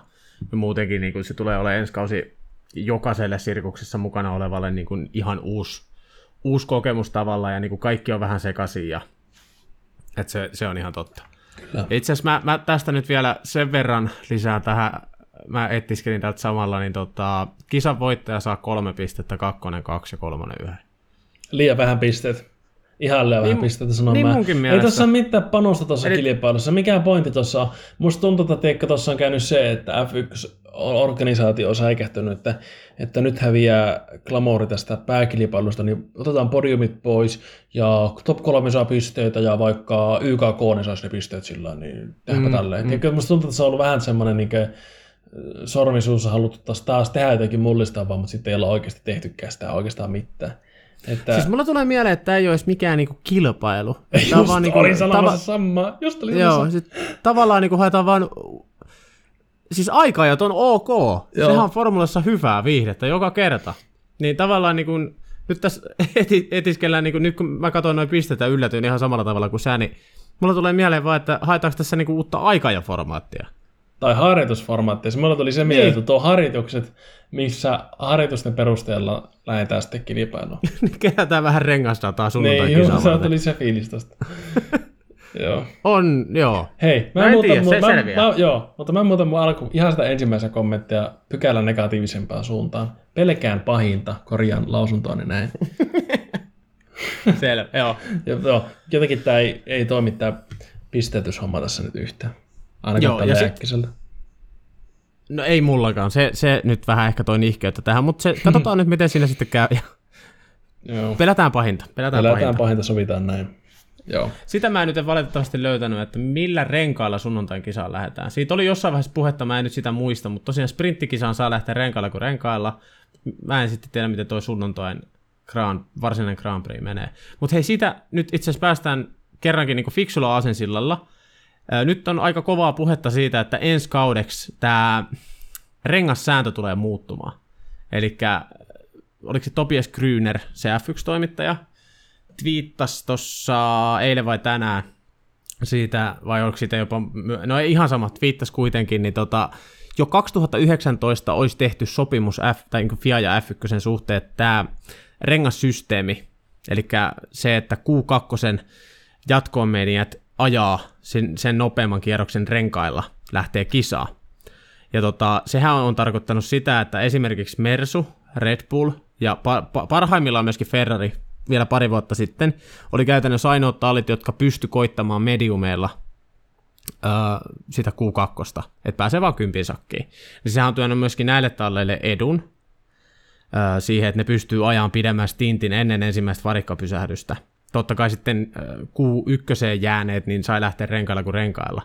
Ja muutenkin niin kuin se tulee olemaan ensi kausi jokaiselle sirkuksessa mukana olevalle niin kuin ihan uusi, uusi kokemus tavallaan, ja niin kuin kaikki on vähän sekaisin, ja että se, se on ihan totta. Kyllä. Itse asiassa mä, mä, tästä nyt vielä sen verran lisää tähän, mä etiskelin täältä samalla, niin tota, kisan voittaja saa kolme pistettä, kakkonen kaksi ja kolmonen yhden. Liian vähän pisteet. Ihan liian niin, vähän pisteitä sanon niin mä. Munkin Ei tuossa ole mitään panosta tuossa Eli... kilpailussa. Mikä pointti tuossa on? Musta tuntuu, että tuossa on käynyt se, että F1 organisaatio on säikähtynyt, että, että nyt häviää glamouri tästä pääkilpailusta, niin otetaan podiumit pois ja top 3 saa pisteitä ja vaikka YKK ne saisi ne pisteet sillä niin tehdäänpä mm, tälleen. Mm. musta tuntuu, että se on ollut vähän semmoinen niin sormisuus haluttu taas, taas tehdä jotenkin mullistavaa, mutta sitten ei olla oikeasti tehtykään sitä oikeastaan mitään. Että... Siis mulla tulee mieleen, että tämä ei olisi mikään niinku kilpailu. Just tämä vaan niinku, olin sanomassa tava... samaa. Just olin Joo, sit, tavallaan niinku haetaan vaan siis aikaajat on ok. Joo. Sehän on formulassa hyvää viihdettä joka kerta. Niin tavallaan niin kuin, nyt tässä eti, etiskellään, niin kuin, nyt kun mä katsoin noin pisteitä yllätyin ihan samalla tavalla kuin sä, niin mulla tulee mieleen vaan, että haetaanko tässä niin kuin uutta aikajaformaattia. Tai harjoitusformaattia. Se mulla tuli se mieleen, niin. että tuo harjoitukset, missä harjoitusten perusteella lähdetään sitten kilpailuun. Niin kerätään vähän rengasdataa sunnuntai Niin, joo, se tuli se fiilis tosta. joo. On, joo. Hei, mä, Mä en muutan tiedä, mun, se mä, selviää. mä, joo, mutta mä muutan mun alku, ihan sitä ensimmäisen kommenttia pykälän negatiivisempaan suuntaan. Pelkään pahinta, korjaan lausuntoani näin. Selvä, joo. Joo, jotenkin tämä ei, ei toimi tämä pisteytyshomma tässä nyt yhtään. Ainakaan Joo, ja sit-. No ei mullakaan, se, se nyt vähän ehkä toi nihkeyttä tähän, mutta se, katsotaan nyt miten siinä sitten käy. Joo. pelätään pahinta, pelätään, Pelätään pahinta. pahinta, sovitaan näin. Joo. Sitä mä en nyt valitettavasti löytänyt, että millä renkailla sunnuntain kisaan lähdetään. Siitä oli jossain vaiheessa puhetta, mä en nyt sitä muista, mutta tosiaan sprinttikisaan saa lähteä renkailla kuin renkailla. Mä en sitten tiedä, miten toi sunnuntain Grand, varsinainen Grand Prix menee. Mutta hei, siitä nyt itse asiassa päästään kerrankin niin fiksulla asensillalla. Nyt on aika kovaa puhetta siitä, että ensi kaudeksi tämä rengassääntö tulee muuttumaan. Eli oliko se Tobias Grüner, se F1-toimittaja, twiittasi tuossa eilen vai tänään siitä, vai oliko siitä jopa, no ei ihan sama, twiittasi kuitenkin, niin tota, jo 2019 olisi tehty sopimus F, tai niin FIA ja F1 suhteen, että tämä rengassysteemi, eli se, että Q2 jatkoon menijät ajaa sen, sen nopeamman kierroksen renkailla, lähtee kisaa. Ja tota, sehän on tarkoittanut sitä, että esimerkiksi Mersu, Red Bull ja pa- pa- parhaimmillaan myöskin Ferrari vielä pari vuotta sitten oli käytännössä ainoat tallit, jotka pysty koittamaan mediumeilla öö, sitä Q2, että pääsee vaan kympin sakkiin. Niin sehän on tuonut myöskin näille talleille edun öö, siihen, että ne pystyy ajan pidemmän stintin ennen ensimmäistä varikkapysähdystä. Totta kai sitten öö, Q1 jääneet, niin sai lähteä renkailla kuin renkailla.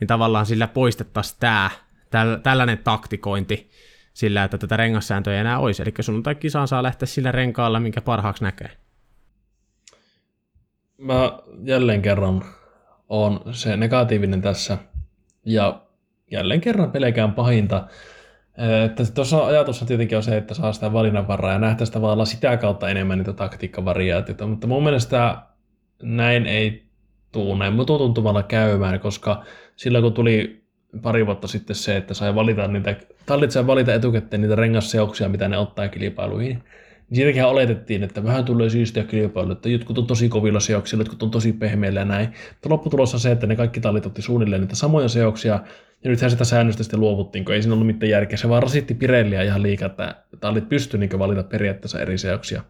Niin tavallaan sillä poistettaisiin tämä, täl, tällainen taktikointi sillä, että tätä rengassääntöä ei enää olisi. Eli sunnuntai kisaan saa lähteä sillä renkaalla, minkä parhaaksi näkee. Mä jälleen kerran on se negatiivinen tässä. Ja jälleen kerran pelkään pahinta. Tuossa ajatus tietenkin on se, että saa sitä valinnanvaraa ja nähtäisi tavallaan sitä kautta enemmän niitä taktiikkavariaatioita, mutta mun mielestä näin ei tuu näin. Mututuntumalla käymään, koska silloin kun tuli pari vuotta sitten se, että sai valita niitä, tallit valita etukäteen niitä rengasseoksia, mitä ne ottaa kilpailuihin, siitäkin oletettiin, että vähän tulee siistiä kilpailu, että jotkut on tosi kovilla seoksilla, jotkut on tosi pehmeillä ja näin. Mutta lopputulos on se, että ne kaikki tallit otti suunnilleen niitä samoja seoksia, ja nythän sitä säännöstä sitten luovuttiin, kun ei siinä ollut mitään järkeä. Se vaan rasitti Pirelliä ihan liikaa, että tallit pystyi niin valita periaatteessa eri seoksia.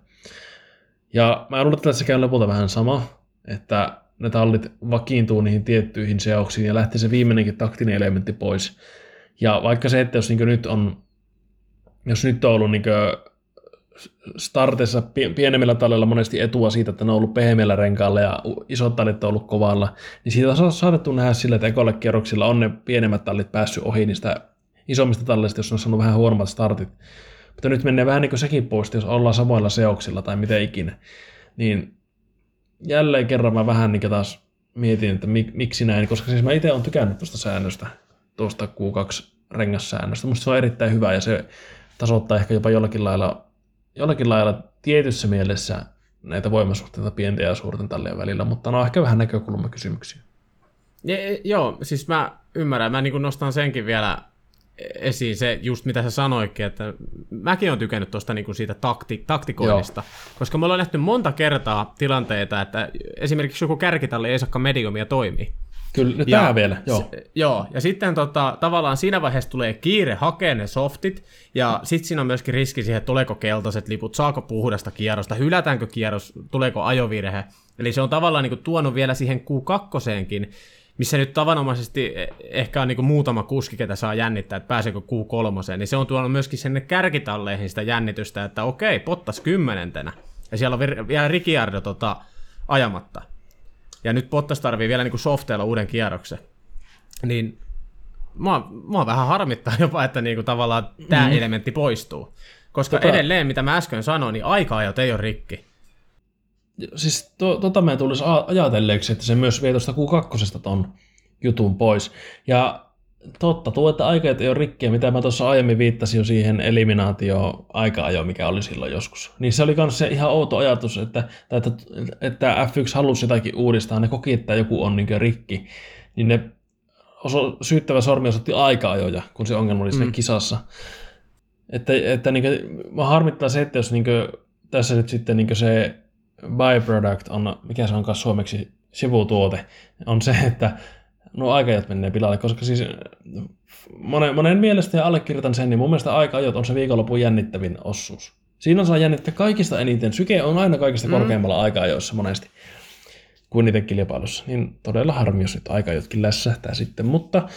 Ja mä luulen, että tässä käy lopulta vähän sama, että ne tallit vakiintuu niihin tiettyihin seoksiin ja lähtee se viimeinenkin taktinen elementti pois. Ja vaikka se, että jos niin nyt on, jos nyt on ollut niin startissa pienemmillä tallilla monesti etua siitä, että ne on ollut pehmeällä renkaalla ja isot tallit on ollut kovalla, niin siitä on saatettu nähdä sillä, että ekolle kierroksilla on ne pienemmät tallit päässyt ohi niistä isommista talleista, jos on saanut vähän huonommat startit. Mutta nyt menee vähän niin kuin sekin pois, jos ollaan samoilla seoksilla tai mitä ikinä. Niin jälleen kerran mä vähän niin taas mietin, että mik, miksi näin, koska siis mä itse olen tykännyt tuosta säännöstä, tuosta Q2-rengassäännöstä. Musta se on erittäin hyvä ja se tasoittaa ehkä jopa jollakin lailla, jollakin lailla tietyssä mielessä näitä voimasuhteita pienten ja suurten tallien välillä, mutta ne on ehkä vähän näkökulmakysymyksiä. Ja, joo, siis mä ymmärrän. Mä niin nostan senkin vielä esiin se, just mitä sä sanoitkin, että mäkin olen tykännyt tuosta niin siitä takti, taktikoinnista, Joo. koska me ollaan nähty monta kertaa tilanteita, että esimerkiksi joku kärkitalli ei saakka mediumia toimii. Kyllä, ja, tämä vielä, joo. Se, joo, ja sitten tota, tavallaan siinä vaiheessa tulee kiire hakea ne softit, ja sitten siinä on myöskin riski siihen, että tuleeko keltaiset liput, saako puhdasta kierrosta, hylätäänkö kierros, tuleeko ajovirhe. Eli se on tavallaan niin kuin tuonut vielä siihen Q2 missä nyt tavanomaisesti ehkä on niin kuin muutama kuski, ketä saa jännittää, että pääseekö Q3, niin se on tuonut myöskin sinne kärkitalleihin sitä jännitystä, että okei, Pottas kymmenentenä, ja siellä on vielä Ricciardo tota, ajamatta. Ja nyt Pottas tarvii vielä niin softeilla uuden kierroksen. Niin mua, mua vähän harmittaa jopa, että niin kuin tavallaan tämä mm. elementti poistuu. Koska tota... edelleen, mitä mä äsken sanoin, niin aika-ajot ei ole rikki. Siis to, tota mä tulisi ajatelleeksi, että se myös vie tuosta Q2 ton jutun pois. Ja totta, tuo, että aikajat ei ole rikkiä, mitä mä tuossa aiemmin viittasin jo siihen eliminaatio aika mikä oli silloin joskus. Niin se oli myös se ihan outo ajatus, että, että, että F1 halusi jotakin uudistaa, ne koki, että joku on niin rikki, niin ne oso, syyttävä sormi osoitti aika-ajoja, kun se ongelma oli mm. kisassa. Että, että niin kuin, mä harmittaa se, että jos niin kuin, tässä nyt sitten niin se byproduct on, mikä se onkaan suomeksi sivutuote, on se, että nuo aikajat menee pilalle, koska siis monen, monen mielestä ja allekirjoitan sen, niin mun mielestä aika-ajot on se viikonlopun jännittävin osuus. Siinä on saa jännittää kaikista eniten. Syke on aina kaikista mm. korkeammalla aika-ajoissa monesti kuin itse kilpailussa. Niin todella harmi, jos nyt aika-ajotkin lässähtää sitten, mutta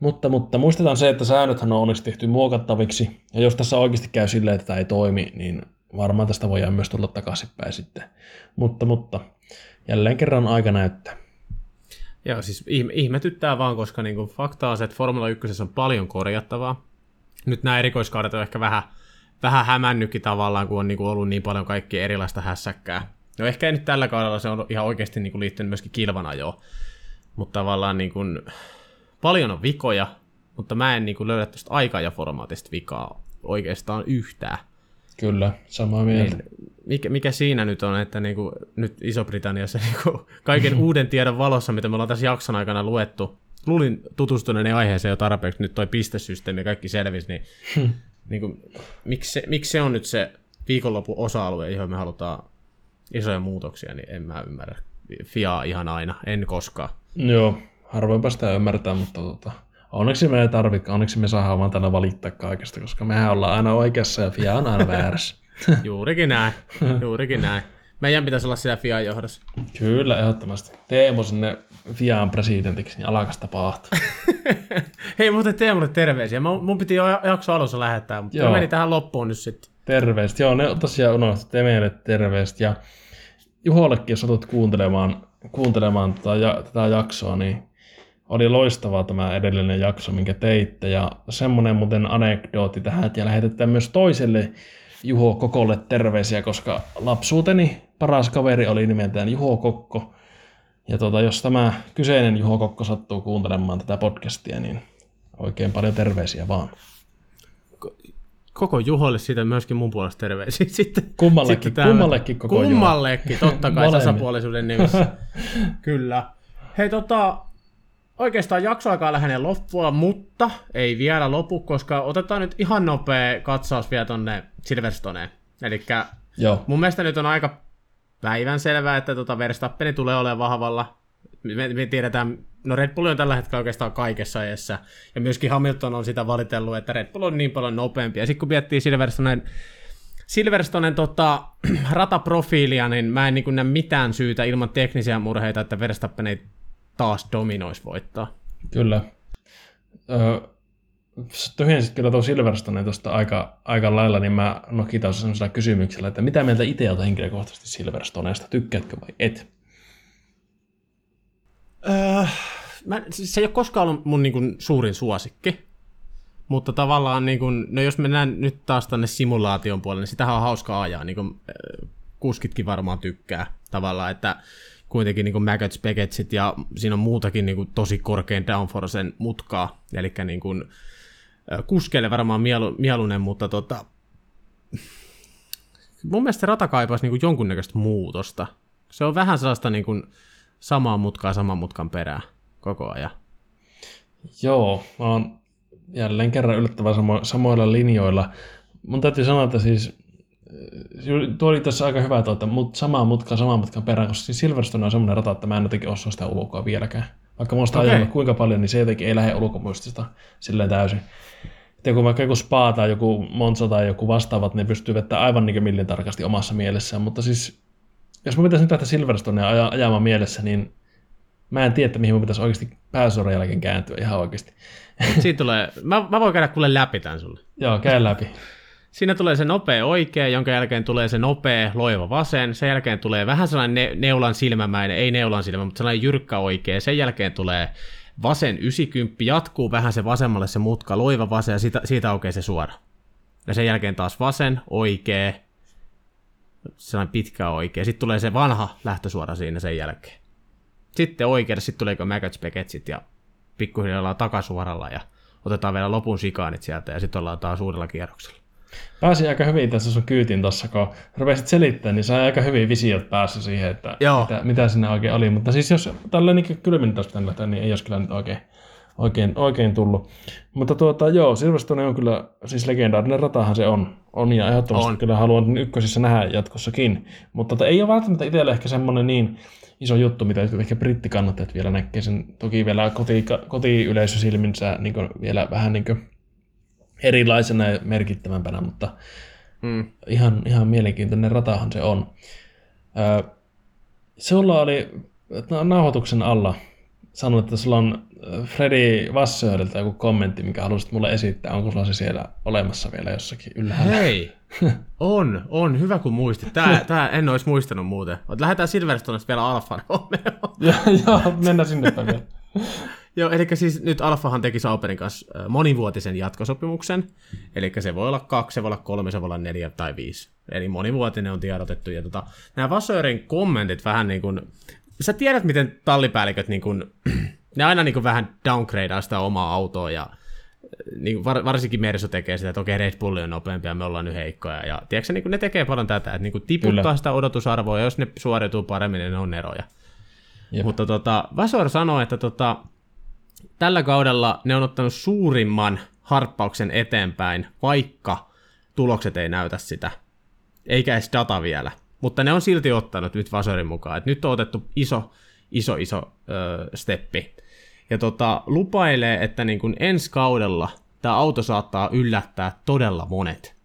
mutta, mutta muistetaan se, että säännöthän on onneksi tehty muokattaviksi, ja jos tässä oikeasti käy silleen, että tämä ei toimi, niin varmaan tästä voidaan myös tulla takaisinpäin sitten. Mutta, mutta jälleen kerran aika näyttää. Joo, siis ihmetyttää vaan, koska niin kuin fakta on se, että Formula 1 on paljon korjattavaa. Nyt nämä erikoiskaudet on ehkä vähän, vähän hämännytkin tavallaan, kun on niin kuin ollut niin paljon kaikki erilaista hässäkkää. No ehkä ei nyt tällä kaudella se on ihan oikeasti niin kuin liittynyt myöskin kilvanajoon, mutta tavallaan niin kuin, paljon on vikoja, mutta mä en niin kuin löydä tuosta aikaa ja formaatista vikaa oikeastaan yhtään. Kyllä, samaa mieltä. Niin, mikä, mikä siinä nyt on, että niin kuin, nyt Iso-Britanniassa niin kuin, kaiken uuden tiedon valossa, mitä me ollaan tässä jakson aikana luettu, luulin tutustuneeni aiheeseen jo tarpeeksi, nyt toi pistesysteemi ja kaikki selvisi, niin, hmm. niin kuin, miksi, se, miksi se on nyt se viikonlopun osa-alue, johon me halutaan isoja muutoksia, niin en mä ymmärrä. Fiaa ihan aina, en koskaan. Joo, harvoinpa sitä ymmärtää, mutta tota, onneksi me ei tarvitse, onneksi me saadaan vaan tänne valittaa kaikesta, koska mehän ollaan aina oikeassa ja FIA on aina väärässä. juurikin näin, juurikin näin. Meidän pitäisi olla siellä FIA johdossa. Kyllä, ehdottomasti. Teemu sinne FIAan presidentiksi, niin alakas tapahtuu. Hei, muuten Teemulle terveisiä. Mun piti jo jakso alussa lähettää, mutta Joo. meni tähän loppuun nyt sitten. Terveistä. Joo, ne tosiaan unohtu Temeelle terveistä. Ja Juhollekin, jos satut kuuntelemaan, kuuntelemaan tätä, tota tätä jaksoa, niin oli loistavaa tämä edellinen jakso, minkä teitte. Ja semmoinen muuten anekdootti tähän, että lähetetään myös toiselle Juho Kokolle terveisiä, koska lapsuuteni paras kaveri oli nimeltään Juho Kokko. Ja tuota, jos tämä kyseinen Juho Kokko sattuu kuuntelemaan tätä podcastia, niin oikein paljon terveisiä vaan. Koko Juholle siitä myöskin mun puolesta terveisiä. Sitten, kummallekin, sitten kummallekin koko Kummallekin, Juho. totta kai tasapuolisuuden nimissä. Kyllä. Hei tota, oikeastaan jaksoaikaa lähenee loppua, mutta ei vielä lopu, koska otetaan nyt ihan nopea katsaus vielä tonne Silverstoneen. Eli mun mielestä nyt on aika päivän selvää, että tota Verstappeni tulee olemaan vahvalla. Me, me tiedetään, no Red Bull on tällä hetkellä oikeastaan kaikessa edessä, ja myöskin Hamilton on sitä valitellut, että Red Bull on niin paljon nopeampi. Ja sitten kun miettii Silverstonen, Silverstonen tota, rataprofiilia, niin mä en niin näe mitään syytä ilman teknisiä murheita, että Verstappen ei taas dominoisi voittaa. Kyllä. Öö, tyhjensit kyllä tuon Silverstone tuosta aika, aika lailla, niin mä nokitan sellaisella kysymyksellä, että mitä mieltä itse olet henkilökohtaisesti Silverstoneesta, tykkäätkö vai et? Öö, mä, siis se ei ole koskaan ollut mun niin kuin, suurin suosikki, mutta tavallaan, niin kuin, no jos mennään nyt taas tänne simulaation puolelle, niin sitähän on hauska ajaa, niin kuin, kuskitkin varmaan tykkää tavallaan, että kuitenkin niin Maggots, Becketsit ja siinä on muutakin niin kuin tosi korkein downforcen mutkaa, eli niin kuin, kuskeille varmaan mielu, mieluinen, mutta tota, mun mielestä se rata kaipaisi niin kuin jonkunnäköistä muutosta. Se on vähän sellaista niin kuin samaa mutkaa saman mutkan perään koko ajan. Joo, mä oon jälleen kerran yllättävän samo- samoilla linjoilla. Mun täytyy sanoa, että siis tuo oli tässä aika hyvä, että mut, samaa mutkaa saman mutkan perään, koska siis Silverstone on semmoinen rata, että mä en jotenkin osaa sitä ulkoa vieläkään. Vaikka mä oon okay. kuinka paljon, niin se jotenkin ei lähde ulkomuistista silleen täysin. Ja kun vaikka joku Spa tai joku Monza tai joku vastaavat, ne pystyy vettämään aivan niin millin tarkasti omassa mielessään. Mutta siis, jos mä pitäisi nyt lähteä Silverstonea aj- ajamaan mielessä, niin mä en tiedä, että mihin mun pitäisi oikeasti pääsuoran jälkeen kääntyä ihan oikeasti. Siitä tulee, mä, mä voin käydä kuule läpi tämän sulle. Joo, käy läpi. Siinä tulee se nopea oikea, jonka jälkeen tulee se nopea loiva vasen. Sen jälkeen tulee vähän sellainen ne- neulan silmämäinen, ei neulan silmä, mutta sellainen jyrkkä oikea. Sen jälkeen tulee vasen 90, jatkuu vähän se vasemmalle se mutka, loiva vasen ja siitä, siitä aukeaa se suora. Ja sen jälkeen taas vasen, oikea, sellainen pitkä oikea. Sitten tulee se vanha lähtösuora siinä sen jälkeen. Sitten oikea, sitten tuleeko Maggots, Becketsit ja pikkuhiljaa ollaan takasuoralla ja otetaan vielä lopun sikaanit sieltä ja sitten ollaan taas uudella kierroksella. Pääsi aika hyvin tässä sun kyytin tuossa, kun rupesit selittämään, niin sai aika hyvin visiot päässä siihen, että Joo. mitä, mitä sinne oikein oli. Mutta siis jos tällä niin kylmin tästä lähteä, niin ei olisi kyllä nyt oikein, oikein, oikein tullut. Mutta tuota, joo, Silverstone on kyllä siis legendaarinen ratahan se on. On ja ehdottomasti On. kyllä haluan ykkösissä nähdä jatkossakin. Mutta tota, ei ole välttämättä itselle ehkä semmoinen niin iso juttu, mitä ehkä brittikannattajat vielä näkee sen. Toki vielä koti, kotiyleisö silminsä niin vielä vähän niin kuin erilaisena ja merkittävämpänä, mutta Mm. ihan, ihan mielenkiintoinen ratahan se on. Öö, sulla oli na- nauhoituksen alla sanonut, että sulla on Freddy Vassööriltä joku kommentti, mikä haluaisit mulle esittää. Onko sulla se siellä olemassa vielä jossakin ylhäällä? Hei! On, on. Hyvä kun muistit. Tää, tää en olisi muistanut muuten. Lähdetään Silverstonesta vielä Alfa Romeo. Joo, joo, mennään sinne päin vielä. Joo, eli siis nyt Alfahan teki Sauberin kanssa monivuotisen jatkosopimuksen. Eli se voi olla kaksi, se voi olla kolme, se voi olla neljä tai viisi. Eli monivuotinen on tiedotettu. Ja tota, nämä Vassörin kommentit vähän niin kuin... Sä tiedät, miten tallipäälliköt niin kuin, ne aina niin kuin vähän downgradeaa sitä omaa autoa ja niin var, varsinkin Mersu tekee sitä, että okei, Red Bull on nopeampi ja me ollaan nyt heikkoja. Ja tiedätkö, niin ne tekee paljon tätä, että niin tiputtaa Kyllä. sitä odotusarvoa, ja jos ne suoriutuu paremmin, niin ne on eroja. Jep. Mutta tota, Vasor sanoi, että tota, tällä kaudella ne on ottanut suurimman harppauksen eteenpäin, vaikka tulokset ei näytä sitä. Eikä edes data vielä. Mutta ne on silti ottanut nyt Vasorin mukaan. Et nyt on otettu iso, iso, iso ö, steppi. Ja tota, lupailee, että niin kun ensi kaudella tämä auto saattaa yllättää todella monet.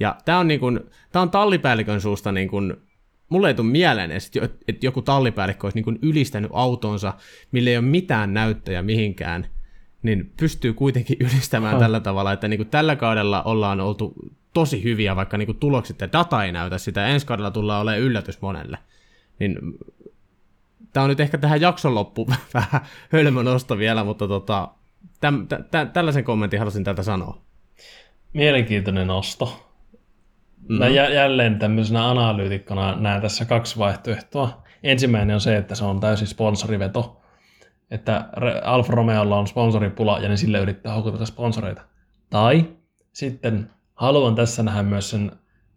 Ja tämä on, niin kun, tää on tallipäällikön suusta niin kun, mulle ei tule mieleen edes, että jo- että joku tallipäällikkö olisi niin ylistänyt autonsa, millä ei ole mitään näyttöjä mihinkään, niin pystyy kuitenkin ylistämään Ha. tällä tavalla, että niin kuin tällä kaudella ollaan oltu tosi hyviä, vaikka niin kuin tulokset ja data ei näytä sitä, ensi kaudella tullaan olemaan yllätys monelle. Niin tämä on nyt ehkä tähän jakson loppu vähän hölmö nosto vielä, mutta tota, täm, tä, tä, tällaisen kommentin halusin täältä sanoa. Mielenkiintoinen nosto. Mm. Mä jä- jälleen tämmöisenä analyytikkona näen tässä kaksi vaihtoehtoa. Ensimmäinen on se, että se on täysin sponsoriveto. Että Alfa Romeolla on sponsoripula ja ne sille yrittää houkutella sponsoreita. Tai sitten haluan tässä nähdä myös sen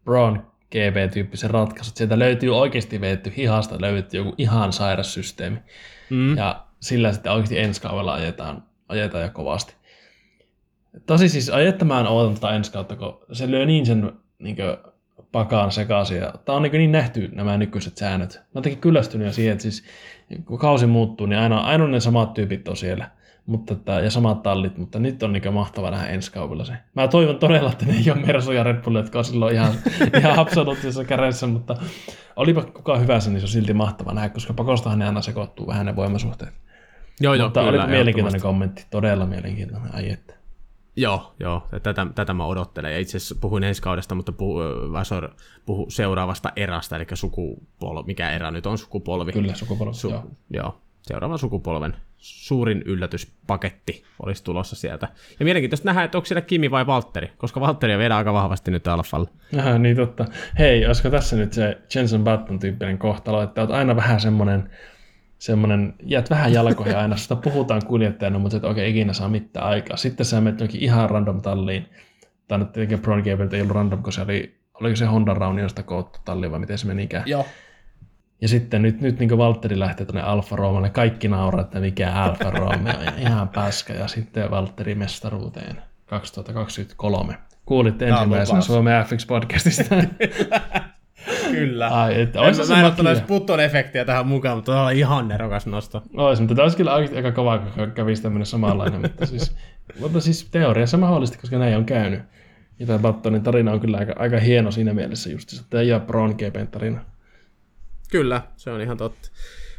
Braun GB-tyyppisen ratkaisun. että Sieltä löytyy oikeasti vedetty hihasta, löytyy joku ihan sairas systeemi. Mm. Ja sillä sitten oikeasti ensi kaudella ajetaan, ajetaan jo kovasti. Tosi siis ajettamaan ootan tätä ensi kautta, kun se lyö niin sen niin pakaan sekaisin. Ja tää on niin, niin nähty nämä nykyiset säännöt. Mä oon jotenkin kyllästynyt jo siihen, että siis kun kausi muuttuu, niin aina, aina ne samat tyypit on siellä. Mutta, että, ja samat tallit, mutta nyt on niin mahtava nähdä ensi kaudella se. Mä toivon todella, että ne ei ole Mersu ja Red Bull, jotka on silloin ihan, ihan absoluuttisessa kädessä, mutta olipa kuka hyvänsä, niin se on silti mahtava nähdä, koska pakostahan ne aina sekoittuu vähän ne voimasuhteet. Joo, joo, Mutta kyllä, oli mielenkiintoinen kommentti, todella mielenkiintoinen. Ai että. Joo, joo, tätä, tätä mä odottelen. Ja itse asiassa puhuin ensi kaudesta, mutta puhu, Vasor puhu seuraavasta erästä, eli sukupolvi, mikä erä nyt on sukupolvi. Kyllä, sukupolvi. Su- joo. joo, seuraavan sukupolven suurin yllätyspaketti olisi tulossa sieltä. Ja mielenkiintoista nähdä, että onko siellä Kimi vai Valtteri, koska Valtteri viedään aika vahvasti nyt Alfalla. Aha, niin totta. Hei, olisiko tässä nyt se Jensen Button tyyppinen kohtalo, että olet aina vähän semmoinen, semmoinen, jäät vähän jalkoihin aina, sitä puhutaan kuljettajana, mutta et oikein ikinä saa mitään aikaa. Sitten sä menet jonkin ihan random talliin, tai nyt tietenkin Bron Gabriel ei ollut random, kun se oli, oliko se Honda Rauniosta koottu talli vai miten se menikään. Joo. Ja sitten nyt, nyt niin Valtteri lähtee tuonne Alfa Romalle, kaikki nauraa, että mikä Alfa Romeo, ihan paska, ja sitten Valtteri mestaruuteen 2023. Kuulitte ensimmäisenä. Suomen F1-podcastista. Kyllä. Ai, että En, mä, se mä en ottanut putton efektiä tähän mukaan, mutta tämä oli ihan nerokas nosto. Ois, mutta tämä olisi kyllä oikeasti aika kova, kun kävisi tämmöinen samanlainen, mutta siis, mutta siis teoriassa mahdollisesti, koska näin on käynyt. Ja tämä Battonin tarina on kyllä aika, aika hieno siinä mielessä just, että tämä ja Bron GPn tarina. Kyllä, se on ihan totta.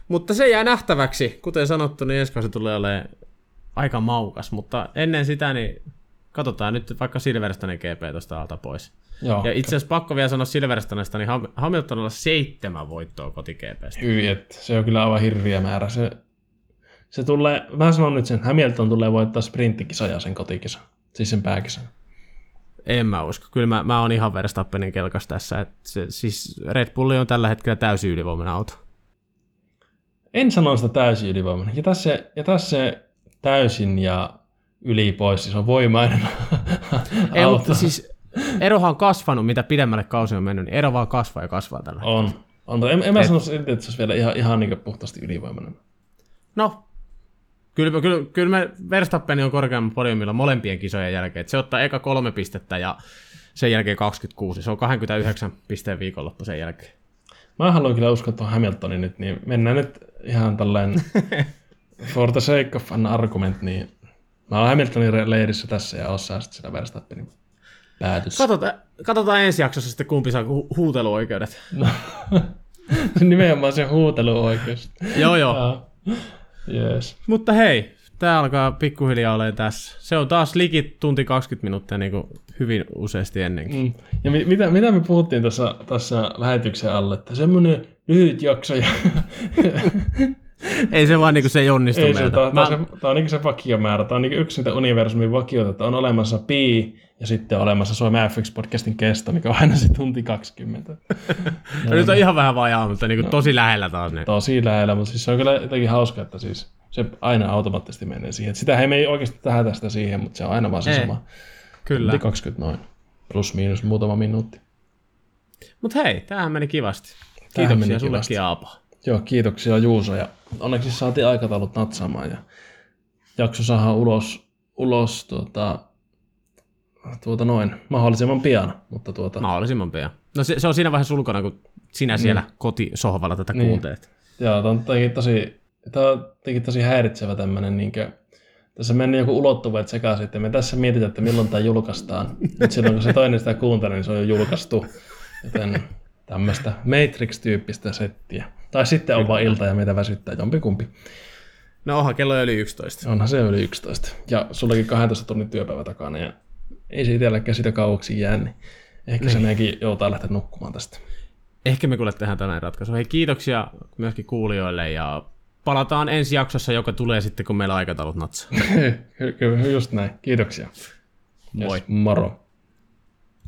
Mutta se jää nähtäväksi. Kuten sanottu, niin ensi kausi tulee olemaan aika maukas, mutta ennen sitä niin katsotaan nyt vaikka Silverstonen GP tuosta alta pois. Joo, Ja itse asiassa pakko vielä sanoa Silverstonesta, niin Ham- Hamiltonilla seitsemän voittoa koti. Hyi, että se on kyllä aivan hirviä määrä. Se, se tulee, mä sanon nyt sen, Hamilton tulee voittaa sprinttikisoja sen kotikisan, siis sen pääkisan. En mä usko. Kyllä mä, mä oon ihan Verstappenin kelkas tässä. Et se, siis Red Bull on tällä hetkellä täysin ylivoimainen auto. En sano sitä täysin ylivoimainen. Ja tässä, ja tässä täysin ja yli pois, siis on voimainen Ei, auto. mutta siis erohan on kasvanut, mitä pidemmälle kausi on mennyt, niin ero vaan kasvaa ja kasvaa tällä. On. on. En, en mä sano silti, että se olisi vielä ihan, ihan niin puhtaasti ylivoimainen. No, kyllä, kyllä, kyllä me Verstappen on korkeamman podiumilla molempien kisojen jälkeen. että se ottaa eka kolme pistettä ja sen jälkeen 26. Se on 29 pisteen viikonloppu sen jälkeen. Mä haluan kyllä uskoa tuon Hamiltonin nyt, niin mennään nyt ihan tällainen for the sake of an argument, niin mä olen Hamiltonin leirissä tässä ja osaa sitten sitä Verstappenin päätös. Katsotaan, katsotaan ensi jaksossa sitten kumpi saa hu- huuteluoikeudet. No. Nimenomaan se huuteluoikeus. joo, joo. Joo. Yes. Mutta hei, tää alkaa pikkuhiljaa olemaan tässä. Se on taas likit tunti 20 minuuttia niin kuin hyvin useasti ennenkin. Mm. Ja mi- mitä, mitä me puhuttiin tässä, tässä lähetyksen alle, että semmoinen lyhyt jakso ja Ei se vaan niinku se ei onnistu ei se, meiltä. Mä, tää, on se, tää on niin se vakiomäärä. Tää on niin yksi niitä universumin vakioita, että on olemassa pi ja sitten olemassa Suomen FX-podcastin kesto, mikä on aina se tunti 20. no, nyt on ihan vähän vajaa, mutta niinku tosi lähellä taas ne. Tosi lähellä, mutta siis se on kyllä jotenkin hauska, että siis se aina automaattisesti menee siihen. Et sitä ei oikeasti tähän tästä siihen, mutta se on aina vaan se Ei. sama. Kyllä. Tunti 20 noin. Plus miinus muutama minuutti. Mutta hei, tämähän meni kivasti. Kiitoksia meni sullekin kivasti. Aapo. Joo, kiitoksia Juuso. Ja onneksi saatiin aikataulut natsaamaan ja jakso saadaan ulos, ulos tuota, tuota noin, mahdollisimman pian. Mutta tuota, Mahdollisimman pian. No se, se on siinä vaiheessa ulkona, kun sinä siellä kotisohvalla tätä Niin. kuuntelet. joo, tämä on jotenkin tosi, tämä on jotenkin tosi häiritsevä tämmöinen, niin kuin, tässä meni joku ulottuvuudet sekaisin, että me tässä mietitään, että milloin tämä julkaistaan. Nyt silloin, kun se toinen sitä kuuntelee, niin se on jo julkaistu. Joten tämmöistä Matrix-tyyppistä settiä. Tai sitten on vaan ilta ja meitä väsyttää jompikumpi. No onhan kello yli 11. Onhan se yli 11. Ja sullakin 12 tunnin työpäivä takana ja ei se itselläkään sitä kauaksi jää, niin ehkä se meidänkin joutaa lähteä nukkumaan tästä. Ehkä me kuule tehdään tällainen ratkaisu. Hei, kiitoksia myöskin kuulijoille ja palataan ensi jaksossa, joka tulee sitten, kun meillä aikataulut natsaa. Kyllä, just näin. Kiitoksia. Moi. Yes, moro.